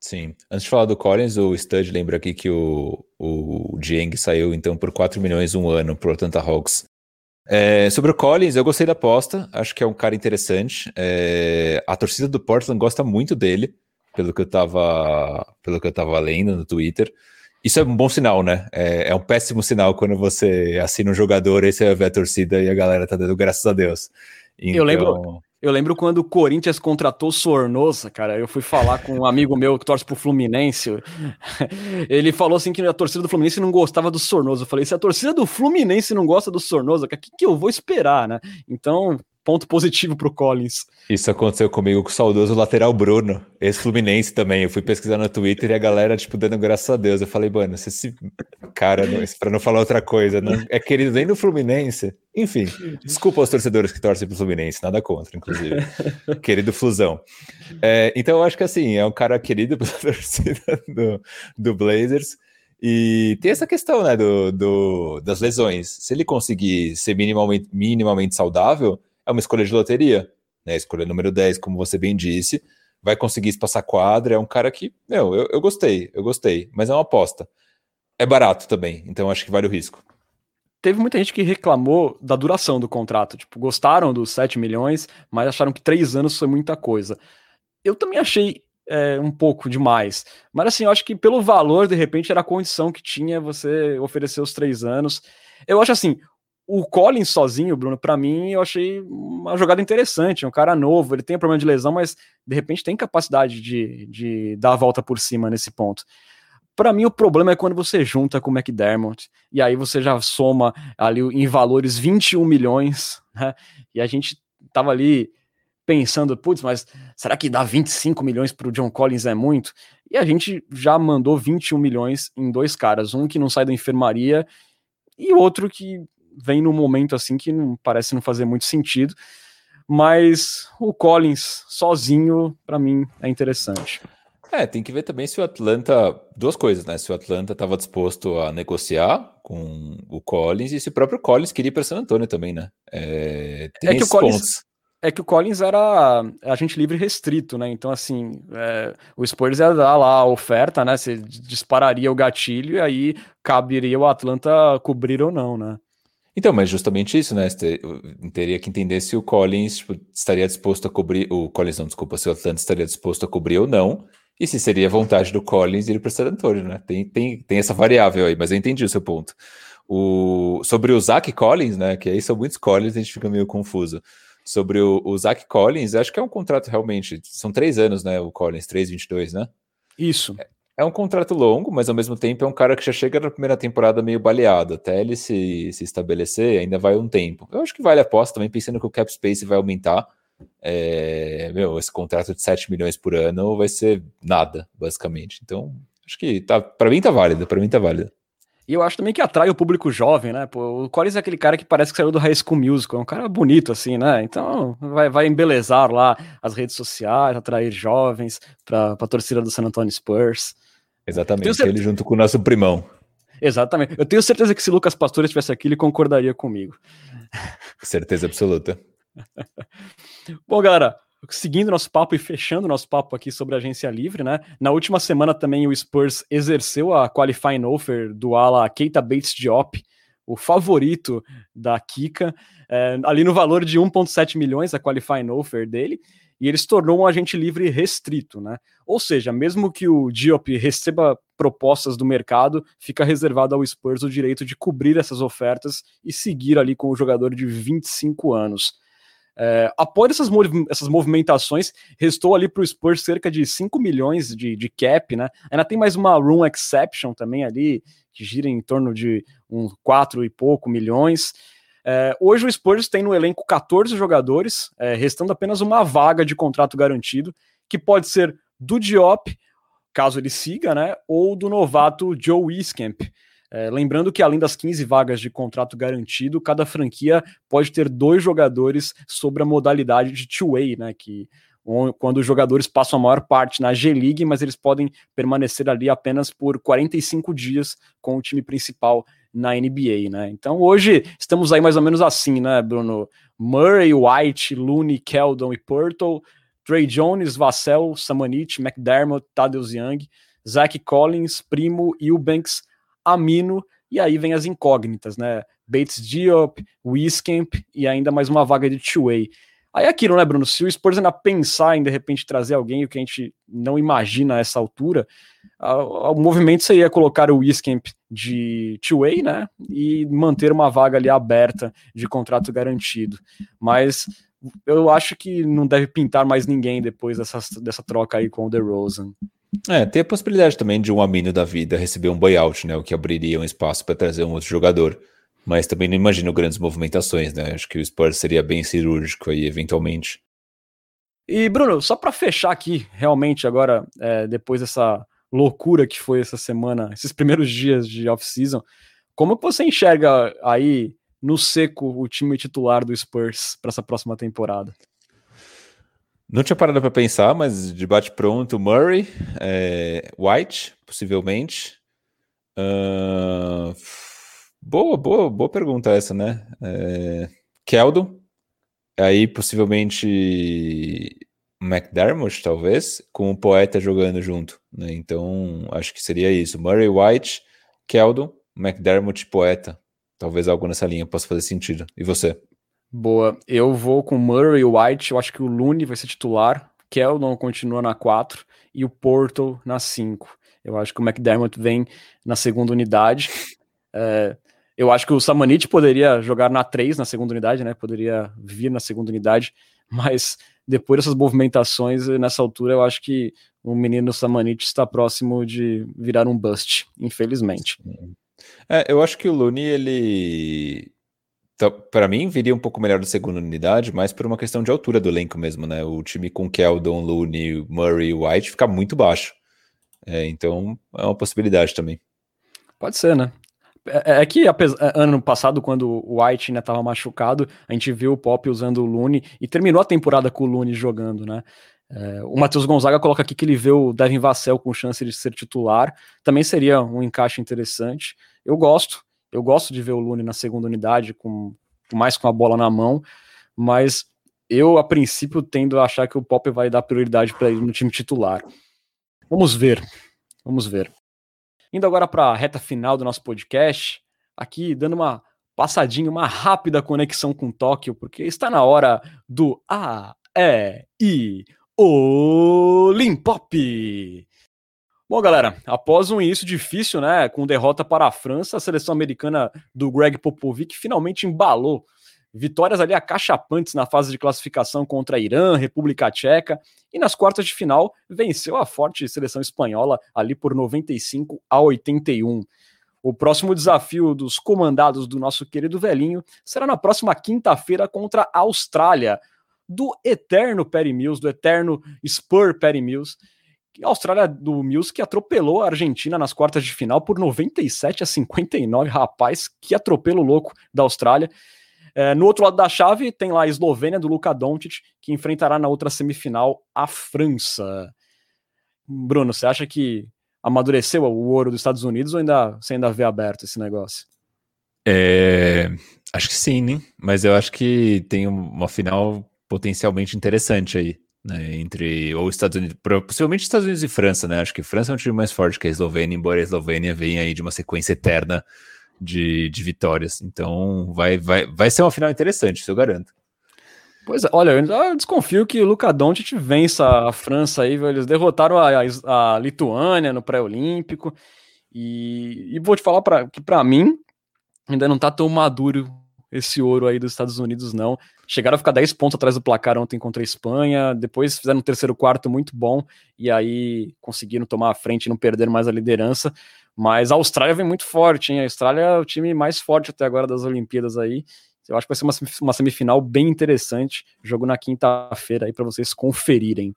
Sim. Antes de falar do Collins, o Stud lembra aqui que o, o Dieng saiu então por 4 milhões um ano pro Atlanta Hawks. É, sobre o Collins, eu gostei da aposta, acho que é um cara interessante. É, a torcida do Portland gosta muito dele, pelo que eu tava, pelo que eu tava lendo no Twitter. Isso é um bom sinal, né? É, é um péssimo sinal quando você assina um jogador e você vê a torcida e a galera tá dando graças a Deus. Então... Eu lembro, eu lembro quando o Corinthians contratou Sornosa, cara. Eu fui falar com um amigo meu que torce pro Fluminense. [LAUGHS] Ele falou assim que a torcida do Fluminense não gostava do Sornosa. Eu falei, se a torcida do Fluminense não gosta do Sornosa, o que, que eu vou esperar, né? Então, ponto positivo para o Collins. Isso aconteceu comigo com o saudoso lateral Bruno, ex-Fluminense também. Eu fui pesquisar no Twitter e a galera, tipo, dando graças a Deus. Eu falei, mano, se esse cara, para não falar outra coisa, não é querido nem no Fluminense. Enfim, desculpa aos torcedores que torcem pro Fluminense, nada contra, inclusive. [LAUGHS] querido Flusão. É, então eu acho que assim, é um cara querido pela [LAUGHS] torcida do, do Blazers. E tem essa questão, né, do, do, das lesões. Se ele conseguir ser minimamente, minimamente saudável, é uma escolha de loteria, né? Escolha número 10, como você bem disse. Vai conseguir espaçar quadra, é um cara que, meu, eu, eu gostei, eu gostei, mas é uma aposta. É barato também, então acho que vale o risco. Teve muita gente que reclamou da duração do contrato. Tipo, gostaram dos 7 milhões, mas acharam que 3 anos foi muita coisa. Eu também achei é, um pouco demais. Mas assim, eu acho que pelo valor, de repente, era a condição que tinha você oferecer os três anos. Eu acho assim, o Collins sozinho, Bruno, para mim, eu achei uma jogada interessante. É um cara novo, ele tem problema de lesão, mas de repente tem capacidade de, de dar a volta por cima nesse ponto. Para mim, o problema é quando você junta com o McDermott e aí você já soma ali em valores 21 milhões, né? E a gente tava ali pensando, putz, mas será que dá 25 milhões para o John Collins é muito? E a gente já mandou 21 milhões em dois caras, um que não sai da enfermaria e outro que vem num momento assim que não parece não fazer muito sentido. Mas o Collins sozinho, para mim, é interessante. É, tem que ver também se o Atlanta. Duas coisas, né? Se o Atlanta estava disposto a negociar com o Collins e se o próprio Collins queria ir para San Antônio também, né? É, tem é que o Collins, pontos é que o Collins era agente livre restrito, né? Então, assim, é, o Spurs ia dar lá a oferta, né? Você dispararia o gatilho e aí caberia o Atlanta cobrir ou não, né? Então, mas justamente isso, né? Teria que entender se o Collins tipo, estaria disposto a cobrir. O Collins, não, desculpa, se o Atlanta estaria disposto a cobrir ou não. E se seria vontade do Collins ir para o San Antonio, né? Tem, tem, tem essa variável aí, mas eu entendi o seu ponto. O, sobre o Zach Collins, né? Que aí são muitos Collins, a gente fica meio confuso sobre o, o Zach Collins, acho que é um contrato realmente. São três anos, né? O Collins, 3,22, né? Isso. É, é, um contrato longo, mas ao mesmo tempo é um cara que já chega na primeira temporada meio baleado. Até ele se, se estabelecer, ainda vai um tempo. Eu acho que vale a aposta também, pensando que o cap space vai aumentar. É, meu, esse contrato de 7 milhões por ano vai ser nada, basicamente. Então, acho que tá, para mim tá válido, para mim tá válido. E eu acho também que atrai o público jovem, né? Pô, o Collins é aquele cara que parece que saiu do High School Musical, é um cara bonito, assim, né? Então vai, vai embelezar lá as redes sociais, atrair jovens para a torcida do San Antonio Spurs. Exatamente, ele junto com o nosso primão. Exatamente. Eu tenho certeza que se Lucas Pastor estivesse aqui, ele concordaria comigo. Certeza absoluta. [LAUGHS] Bom, galera, seguindo nosso papo e fechando nosso papo aqui sobre a agência livre, né? Na última semana também o Spurs exerceu a qualifying offer do ala Keita Bates Diop, o favorito da Kika, é, ali no valor de 1,7 milhões a qualifying offer dele, e ele se tornou um agente livre restrito, né? Ou seja, mesmo que o Diop receba propostas do mercado, fica reservado ao Spurs o direito de cobrir essas ofertas e seguir ali com o jogador de 25 anos. É, após essas, mov essas movimentações, restou ali para o Spurs cerca de 5 milhões de, de cap, né? Ainda tem mais uma room exception também ali, que gira em torno de um 4 e pouco milhões. É, hoje o Spurs tem no elenco 14 jogadores, é, restando apenas uma vaga de contrato garantido, que pode ser do Diop, caso ele siga, né? Ou do novato Joe Wiskamp. É, lembrando que além das 15 vagas de contrato garantido, cada franquia pode ter dois jogadores sobre a modalidade de two-way, né? Que quando os jogadores passam a maior parte na G-League, mas eles podem permanecer ali apenas por 45 dias com o time principal na NBA, né? Então hoje estamos aí mais ou menos assim, né, Bruno? Murray, White, Looney, Keldon e Purtle, Trey Jones, Vassell, Samanit, McDermott, Tadeusz Young, Zach Collins, Primo, Eubanks, Amino, e aí vem as incógnitas, né? Bates Diop, Wiskamp e ainda mais uma vaga de two-way. Aí é aquilo, né, Bruno? Se o Spurs ainda pensar em de repente trazer alguém o que a gente não imagina a essa altura, o movimento seria colocar o Wiskamp de two-way, né? E manter uma vaga ali aberta de contrato garantido. Mas eu acho que não deve pintar mais ninguém depois dessa, dessa troca aí com o DeRozan. É, tem a possibilidade também de um Amino da vida receber um buyout, né? O que abriria um espaço para trazer um outro jogador. Mas também não imagino grandes movimentações, né? Acho que o Spurs seria bem cirúrgico aí, eventualmente. E, Bruno, só para fechar aqui, realmente, agora, é, depois dessa loucura que foi essa semana, esses primeiros dias de off-season, como que você enxerga aí no seco o time titular do Spurs para essa próxima temporada? Não tinha parado para pensar, mas de bate pronto, Murray, é, White, possivelmente. Uh, boa, boa, boa pergunta essa, né? É, Keldon, aí possivelmente McDermott, talvez, com o Poeta jogando junto, né? Então, acho que seria isso. Murray, White, Keldon, McDermott, Poeta. Talvez algo nessa linha possa fazer sentido. E você? Boa. Eu vou com Murray e White. Eu acho que o Looney vai ser titular. Keldon continua na 4 e o Porto na 5. Eu acho que o McDermott vem na segunda unidade. [LAUGHS] É, eu acho que o Samanit poderia jogar na 3, na segunda unidade, né? Poderia vir na segunda unidade, mas depois dessas movimentações, nessa altura, eu acho que o menino Samanit está próximo de virar um bust, infelizmente. É, eu acho que o Looney, ele. Então, para mim, viria um pouco melhor da segunda unidade, mas por uma questão de altura do elenco mesmo, né? O time com Keldon, Looney, Murray e White fica muito baixo. É, então, é uma possibilidade também. Pode ser, né? É, é que apesar, é, ano passado, quando o White ainda estava machucado, a gente viu o Pop usando o Looney e terminou a temporada com o Looney jogando, né? É, o Matheus Gonzaga coloca aqui que ele vê o Devin Vassell com chance de ser titular. Também seria um encaixe interessante. Eu gosto, eu gosto de ver o Lune na segunda unidade, com mais com a bola na mão, mas eu, a princípio, tendo a achar que o Pop vai dar prioridade para ele no time titular. Vamos ver, vamos ver. Indo agora para a reta final do nosso podcast, aqui dando uma passadinha, uma rápida conexão com Tóquio, porque está na hora do A, E, I, Olimpop. Bom, galera, após um início difícil, né, com derrota para a França, a seleção americana do Greg Popovich finalmente embalou. Vitórias ali acachapantes na fase de classificação contra Irã, República Tcheca, e nas quartas de final venceu a forte seleção espanhola ali por 95 a 81. O próximo desafio dos comandados do nosso querido velhinho será na próxima quinta-feira contra a Austrália, do eterno Perry Mills, do eterno Spur Perry Mills, a Austrália do Mills que atropelou a Argentina nas quartas de final por 97 a 59. Rapaz, que atropelo louco da Austrália. É, no outro lado da chave tem lá a Eslovênia do Luka Doncic, que enfrentará na outra semifinal a França. Bruno, você acha que amadureceu o ouro dos Estados Unidos ou ainda você ainda vê aberto esse negócio? É, acho que sim, né? Mas eu acho que tem uma final potencialmente interessante aí né, entre ou Estados Unidos, possivelmente Estados Unidos e França, né? Acho que França é um time mais forte que a Eslovênia, embora a Eslovênia venha aí de uma sequência eterna de, de vitórias. Então vai, vai, vai ser uma final interessante, isso eu garanto. Pois é, olha, eu desconfio que o Luka Doncic vença a França aí, eles derrotaram a, a, a Lituânia no pré-olímpico e, e, vou te falar pra, que para mim ainda não tá tão maduro esse ouro aí dos Estados Unidos, não. Chegaram a ficar 10 pontos atrás do placar ontem contra a Espanha, depois fizeram um terceiro quarto muito bom, e aí conseguiram tomar a frente e não perder mais a liderança. Mas a Austrália vem muito forte, hein? A Austrália é o time mais forte até agora das Olimpíadas aí. Eu acho que vai ser uma, uma semifinal bem interessante. Jogo na quinta-feira aí para vocês conferirem.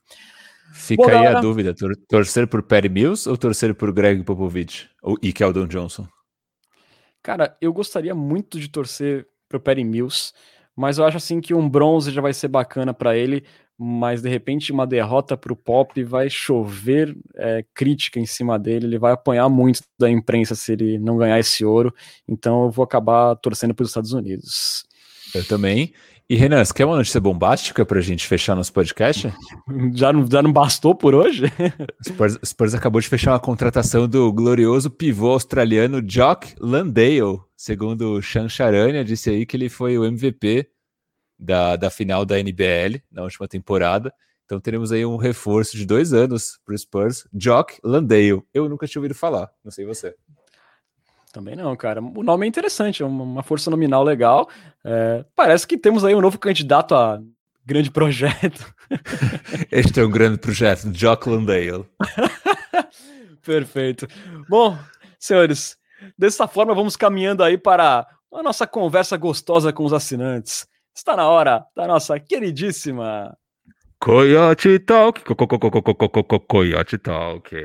Fica Bom, aí galera... a dúvida: tor torcer por Perry Mills ou torcer por Greg Popovich ou, e Keldon Johnson? Cara, eu gostaria muito de torcer pro Perry Mills, mas eu acho assim que um bronze já vai ser bacana para ele, mas de repente uma derrota para o Pop vai chover é, crítica em cima dele, ele vai apanhar muito da imprensa se ele não ganhar esse ouro, então eu vou acabar torcendo para os Estados Unidos. Eu também. E Renan, você quer uma notícia bombástica para a gente fechar nosso podcast? [LAUGHS] Já não, já não bastou por hoje? [LAUGHS] Spurs, Spurs acabou de fechar uma contratação do glorioso pivô australiano Jock Landale. Segundo o Sean Charania, disse aí que ele foi o MVP da, da final da NBL na última temporada. Então teremos aí um reforço de dois anos para o Spurs, Jock Landale. Eu nunca tinha ouvido falar, não sei você. Também não, cara. O nome é interessante, é uma força nominal legal. É, parece que temos aí um novo candidato a grande projeto. [LAUGHS] Este é um grande projeto, Jock Landale. [LAUGHS] Perfeito. Bom, senhores, dessa forma vamos caminhando aí para a nossa conversa gostosa com os assinantes. Está na hora da nossa queridíssima Coyote Talk, Coyote Talk.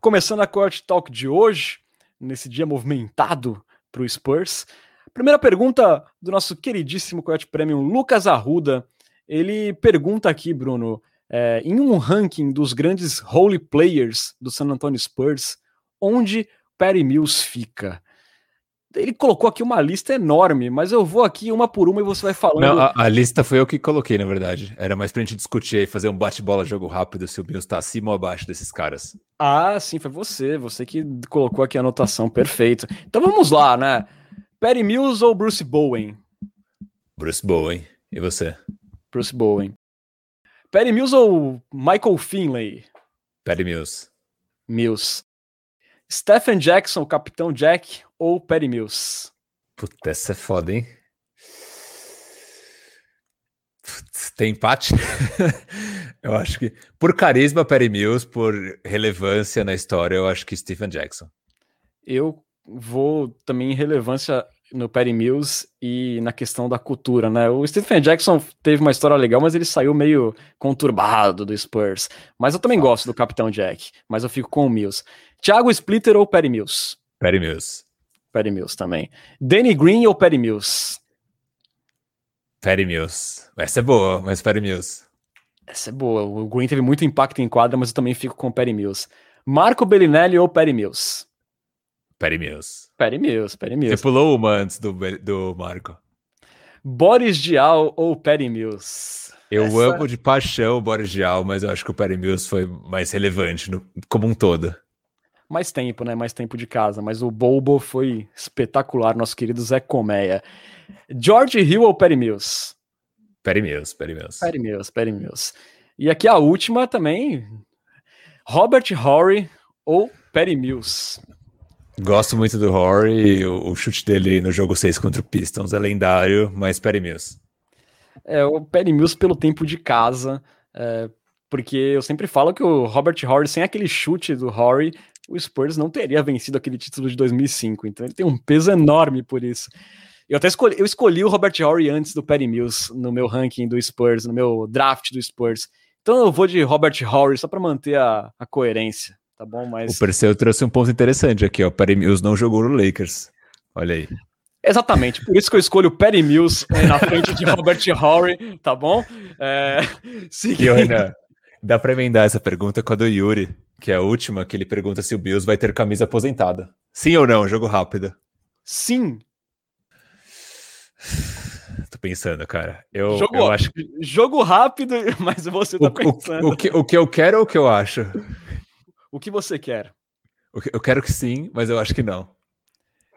Começando a Coyote Talk de hoje, nesse dia movimentado para o Spurs. Primeira pergunta do nosso queridíssimo Coyote Premium, Lucas Arruda. Ele pergunta aqui, Bruno, é, em um ranking dos grandes role players do San Antonio Spurs, onde Perry Mills fica? Ele colocou aqui uma lista enorme, mas eu vou aqui uma por uma e você vai falando. Não, a, a, lista foi eu que coloquei, na verdade. Era mais pra gente discutir e fazer um bate-bola jogo rápido se o Mills tá acima ou abaixo desses caras. Ah, sim, foi você. Você que colocou aqui a anotação. Perfeito. Então vamos lá, né? Perry Mills ou Bruce Bowen? Bruce Bowen. E você? Bruce Bowen. Perry Mills ou Michael Finlay? Perry Mills. Mills. Stephen Jackson, Capitão Jack ou Perry Mills? Puta, essa é foda, hein? Putz, tem empate? [LAUGHS] eu acho que por carisma Perry Mills, por relevância na história, eu acho que Stephen Jackson. Eu vou também em relevância no Perry Mills e na questão da cultura, né? O Stephen Jackson teve uma história legal, mas ele saiu meio conturbado do Spurs. Mas eu também gosto do Capitão Jack, mas eu fico com o Mills. Thiago Splitter ou Perry Mills? Perry Mills. Perry Mills também. Danny Green ou Perry Mills? Perry Mills. Essa é boa, mas Perry Mills. Essa é boa. O Green teve muito impacto em quadra, mas eu também fico com Perry Mills. Marco Bellinelli ou Perry Mills? Perry Mills. Perry Mills, Perry Mills. Você pulou uma antes do, do Marco. Boris Dial ou Perry Mills? Eu Essa... amo de paixão o Boris Dial, mas eu acho que o Perry Mills foi mais relevante no, como um todo mais tempo, né? Mais tempo de casa. Mas o Bobo foi espetacular, nosso querido Zé Colmeia. George Hill ou Perry Mills? Perry Mills, Perry Mills. Perry Mills, Perry Mills. E aqui a última também, Robert Horry ou Perry Mills? Gosto muito do Horry, o, o chute dele no jogo 6 contra o Pistons é lendário, mas Perry Mills. É, o Perry Mills pelo tempo de casa, é, porque eu sempre falo que o Robert Horry, sem aquele chute do Horry, o Spurs não teria vencido aquele título de 2005. Então ele tem um peso enorme por isso. Eu até escolhi, eu escolhi o Robert Horry antes do Perry Mills no meu ranking do Spurs, no meu draft do Spurs. Então eu vou de Robert Horry só para manter a, a, coerência, tá bom? Mas o Perseu trouxe um ponto interessante aqui, ó. Perry Mills não jogou no Lakers. Olha aí. Exatamente, por isso que eu escolho o Perry Mills na frente de Robert Horry, tá bom? É, seguindo... Dá para emendar essa pergunta com a do Yuri, que é a última, que ele pergunta se o Bills vai ter camisa aposentada. Sim ou não? Jogo rápido. Sim. [SIGHS] Tô pensando, cara. Eu, jogo, eu acho jogo rápido, [LAUGHS] mas você tá o, pensando. O, o, que, o que eu quero ou o que eu acho? O que você quer? Eu quero que sim, mas eu acho que não.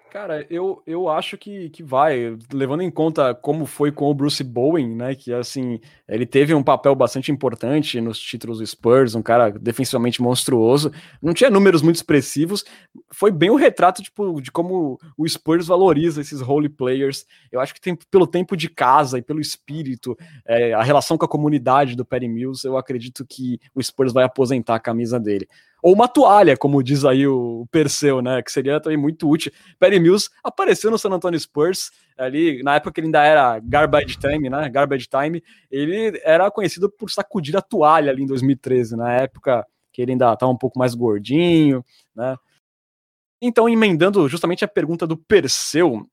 Cara, eu, eu acho que, que vai, levando em conta como foi com o Bruce Bowen, né? Que assim, ele teve um papel bastante importante nos títulos do Spurs, um cara defensivamente monstruoso. Não tinha números muito expressivos, foi bem o retrato tipo, de como o Spurs valoriza esses role players. Eu acho que tem, pelo tempo de casa e pelo espírito, é, a relação com a comunidade do Perry Mills, eu acredito que o Spurs vai aposentar a camisa dele ou uma toalha, como diz aí o Perseu, né? Que seria também muito útil. Perry Mills apareceu no San Antonio Spurs ali, na época que ele ainda era Garbage Time, né? Garbage Time, ele era conhecido por sacudir a toalha ali em 2013, na época que ele ainda estava um pouco mais gordinho, né? Então, emendando justamente a pergunta do Perseu,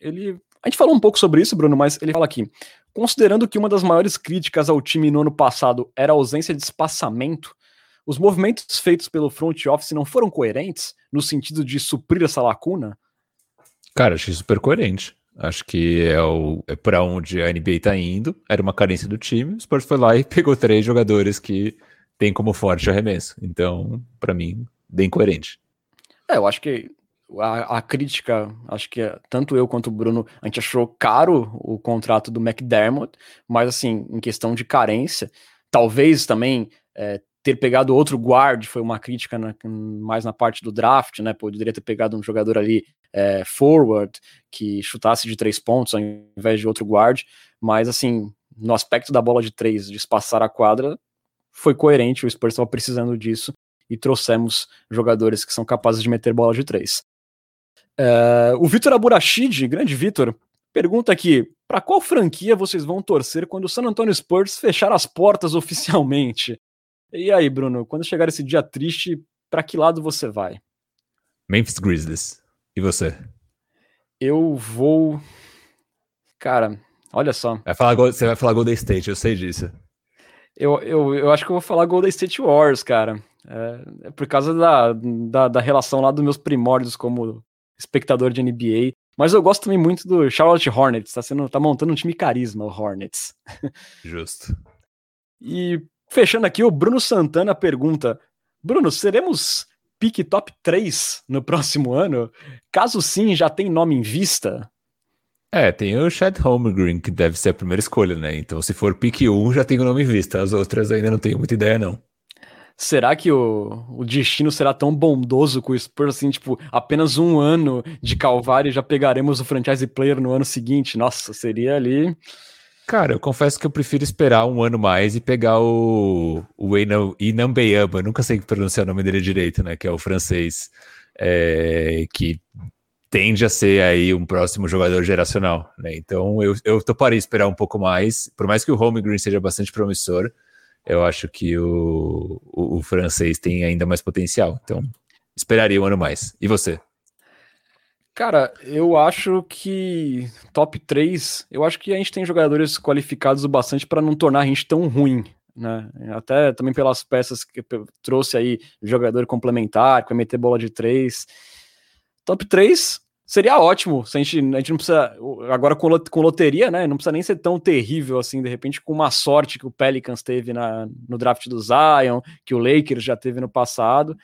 ele. A gente falou um pouco sobre isso, Bruno, mas ele fala aqui: considerando que uma das maiores críticas ao time no ano passado era a ausência de espaçamento, os movimentos feitos pelo front office não foram coerentes no sentido de suprir essa lacuna? Cara, achei super coerente. Acho que é, o, é para onde a NBA tá indo. Era uma carência do time. O Spurs foi lá e pegou três jogadores que tem como forte arremesso. Então, para mim, bem coerente. É, eu acho que a, a, crítica, acho que tanto eu quanto o Bruno, a gente achou caro o contrato do McDermott, mas assim, em questão de carência, talvez também é, ter pegado outro guard foi uma crítica na, mais na parte do draft, né? Poderia ter pegado um jogador ali é, forward que chutasse de três pontos ao invés de outro guard, mas assim, no aspecto da bola de três, de espaçar a quadra, foi coerente. O Spurs estava precisando disso e trouxemos jogadores que são capazes de meter bola de três. É, o Vitor Aburachid, grande Vitor, pergunta aqui: para qual franquia vocês vão torcer quando o San Antonio Spurs fechar as portas oficialmente? E aí, Bruno, quando chegar esse dia triste, para que lado você vai? Memphis Grizzlies. E você? Eu vou. Cara, olha só. Vai falar, você vai falar Golden State, eu sei disso. Eu, eu, eu acho que eu vou falar Golden State Wars, cara. É, é por causa da, da, da, relação lá dos meus primórdios como espectador de NBA. Mas eu gosto também muito do Charlotte Hornets. Tá, sendo, tá montando um time carisma, o Hornets. [LAUGHS] Justo. e fechando aqui, o Bruno Santana pergunta: Bruno, seremos pique top 3 no próximo ano? Caso sim, já tem nome em vista? É, tem o Chad Holmgren, que deve ser a primeira escolha, né? Então, se for pique 1, já tem o nome em vista. As outras ainda não tenho muita ideia, não. Será que o, o destino será tão bondoso com o Spurs, assim, tipo, apenas um ano de calvário e já pegaremos o franchise player no ano seguinte? Nossa, seria ali... Cara, eu confesso que eu prefiro esperar um ano mais e pegar o, o nunca sei pronunciar o nome dele direito, né, que é o francês, é, que tende a ser aí um próximo jogador geracional, né? Então eu, eu toparia esperar um pouco mais, por mais que o Home Green seja bastante promissor, eu acho que o, o, o, francês tem ainda mais potencial. Então esperaria um ano mais. E você? Cara, eu acho que top 3, eu acho que a gente tem jogadores qualificados o bastante para não tornar a gente tão ruim, né? Até também pelas peças que trouxe aí, jogador complementar, que vai meter bola de 3. Top 3, Seria ótimo se a gente, a gente não precisa. Agora com, com loteria, né? Não precisa nem ser tão terrível assim, de repente, com uma sorte que o Pelicans teve na, no draft do Zion, que o Lakers já teve no passado.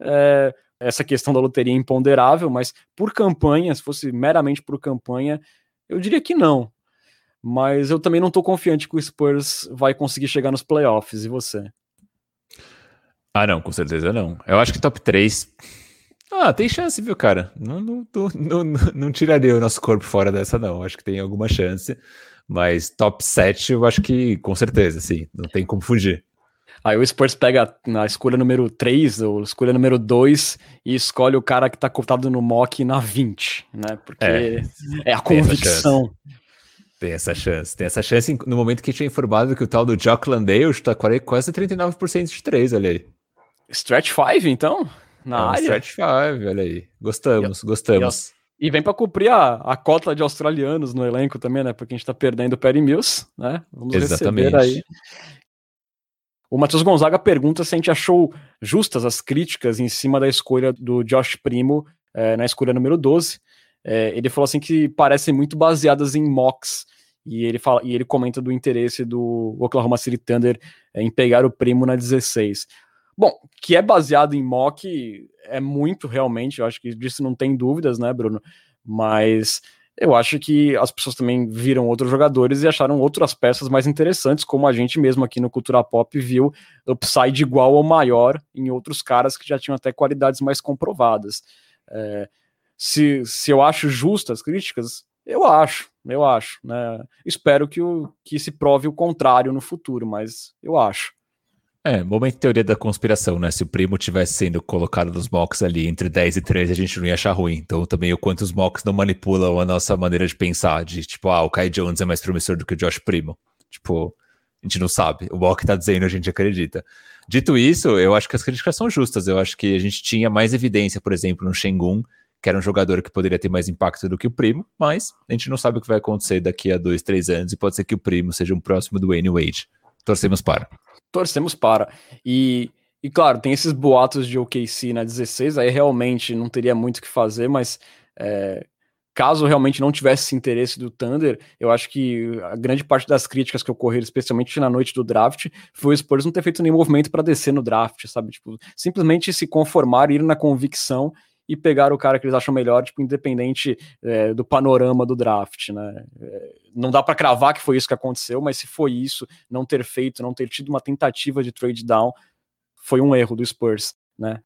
É, essa questão da loteria é imponderável, mas por campanha, se fosse meramente por campanha, eu diria que não. Mas eu também não estou confiante que o Spurs vai conseguir chegar nos playoffs. E você? Ah, não, com certeza não. Eu acho que top 3 ah, tem chance, viu, cara? Não, não, não, não, tiraria o nosso corpo fora dessa, não. Acho que tem alguma chance. Mas top 7, eu acho que com certeza, sim. Não tem como fugir. Aí o Spurs pega na escolha número 3 ou escolha número 2 e escolhe o cara que tá cotado no mock na 20, né? Porque é, é a convicção. Tem essa chance. Tem essa chance no momento que tinha informado que o tal do Jock Landale está quase 39% de 3, olha aí. Stretch 5, então? na é um área. Stretch 5, olha aí. Gostamos, e, gostamos. E, e vem para cumprir a, a cota de australianos no elenco também, né? Porque a gente tá perdendo o Perry Mills, né? Vamos Exatamente. receber aí. O Matheus Gonzaga pergunta se a gente achou justas as críticas em cima da escolha do Josh Primo é, na escolha número 12. É, ele falou assim que parecem muito baseadas em mocks. E ele, fala, e ele comenta do interesse do Oklahoma City Thunder é, em pegar o primo na 16. Bom, que é baseado em mock é muito realmente, eu acho que disso não tem dúvidas, né, Bruno? Mas eu acho que as pessoas também viram outros jogadores e acharam outras peças mais interessantes, como a gente mesmo aqui no Cultura Pop viu upside igual ou maior em outros caras que já tinham até qualidades mais comprovadas. É, se, se eu acho justas as críticas, eu acho, eu acho. Né? Espero que, o, que se prove o contrário no futuro, mas eu acho. É, momento teoria da conspiração, né? Se o primo tivesse sendo colocado nos mocks ali entre 10 e 13, a gente não ia achar ruim. Então também o quanto os mocks não manipulam a nossa maneira de pensar, de tipo, ah, o Kai Jones é mais promissor do que o Josh Primo. Tipo, a gente não sabe. O mock tá dizendo, a gente acredita. Dito isso, eu acho que as críticas são justas. Eu acho que a gente tinha mais evidência, por exemplo, no Shengun, que era um jogador que poderia ter mais impacto do que o primo, mas a gente não sabe o que vai acontecer daqui a dois, três anos e pode ser que o primo seja um próximo do Wayne Wade. Torcemos para torcemos para. E, e claro, tem esses boatos de OKC na 16, aí realmente não teria muito o que fazer, mas é, caso realmente não tivesse esse interesse do Thunder, eu acho que a grande parte das críticas que ocorreram, especialmente na noite do draft, foi o Spurs não ter feito nenhum movimento para descer no draft, sabe? Tipo, simplesmente se conformar, ir na convicção e pegar o cara que eles acham melhor, tipo, independente é, do panorama do draft, né? É, não dá para cravar que foi isso que aconteceu, mas se foi isso, não ter feito, não ter tido uma tentativa de trade down, foi um erro do Spurs, né?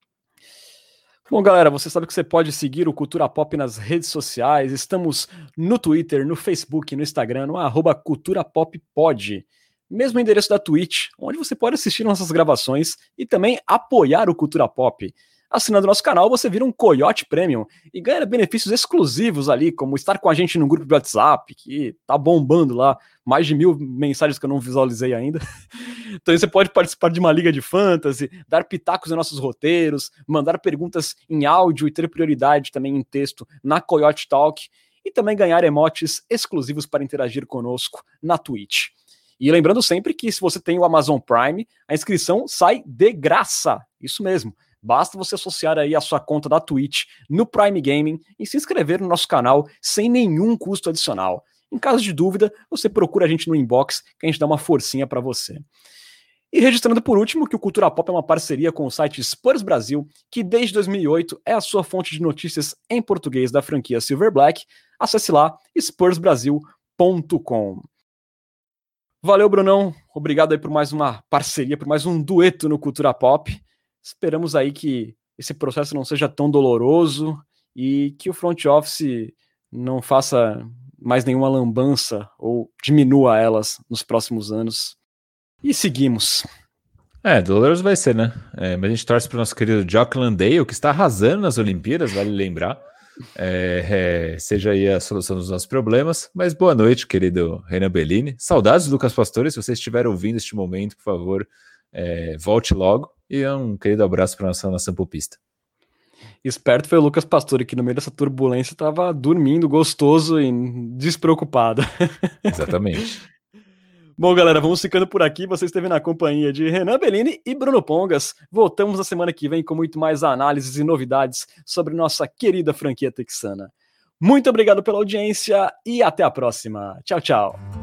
Bom, galera, você sabe que você pode seguir o Cultura Pop nas redes sociais. Estamos no Twitter, no Facebook, no Instagram, no arroba Cultura Pop Pod. Mesmo endereço da Twitch, onde você pode assistir nossas gravações e também apoiar o Cultura Pop. Assinando nosso canal, você vira um Coyote Premium e ganha benefícios exclusivos ali, como estar com a gente no grupo de WhatsApp, que tá bombando lá, mais de mil mensagens que eu não visualizei ainda. [LAUGHS] Então você pode participar de uma liga de fantasy, dar pitacos em nossos roteiros, mandar perguntas em áudio e ter prioridade também em texto na Coyote Talk e também ganhar emotes exclusivos para interagir conosco na Twitch. E lembrando sempre que se você tem o Amazon Prime, a inscrição sai de graça. Isso mesmo. Basta você associar aí a sua conta da Twitch no Prime Gaming e se inscrever no nosso canal sem nenhum custo adicional. Em caso de dúvida, você procura a gente no inbox que a gente dá uma forcinha para você. E registrando por último que o Cultura Pop é uma parceria com o site Spurs Brasil, que desde 2008 é a sua fonte de notícias em português da franquia Silver Black. Acesse lá spursbrasil.com. Valeu, Brunão. Obrigado aí por mais uma parceria, por mais um dueto no Cultura Pop. Esperamos aí que esse processo não seja tão doloroso e que o front office não faça mais nenhuma lambança ou diminua elas nos próximos anos. E seguimos. É, doloroso vai ser, né? É, mas a gente torce para o nosso querido Jock Landale, que está arrasando nas Olimpíadas, vale lembrar. É, é, seja aí a solução dos nossos problemas. Mas boa noite, querido Renan Bellini. Saudades do Lucas Pastore. Se você estiver ouvindo este momento, por favor, é, volte logo. E um querido abraço para a nossa nação popista. Esperto foi o Lucas Pastore, que no meio dessa turbulência estava dormindo, gostoso e despreocupado. [LAUGHS] Exatamente. Bom, galera, vamos ficando por aqui. Você esteve na companhia de Renan Bellini e Bruno Pongas. Voltamos na semana que vem com muito mais análises e novidades sobre nossa querida franquia texana. Muito obrigado pela audiência e até a próxima. Tchau, tchau.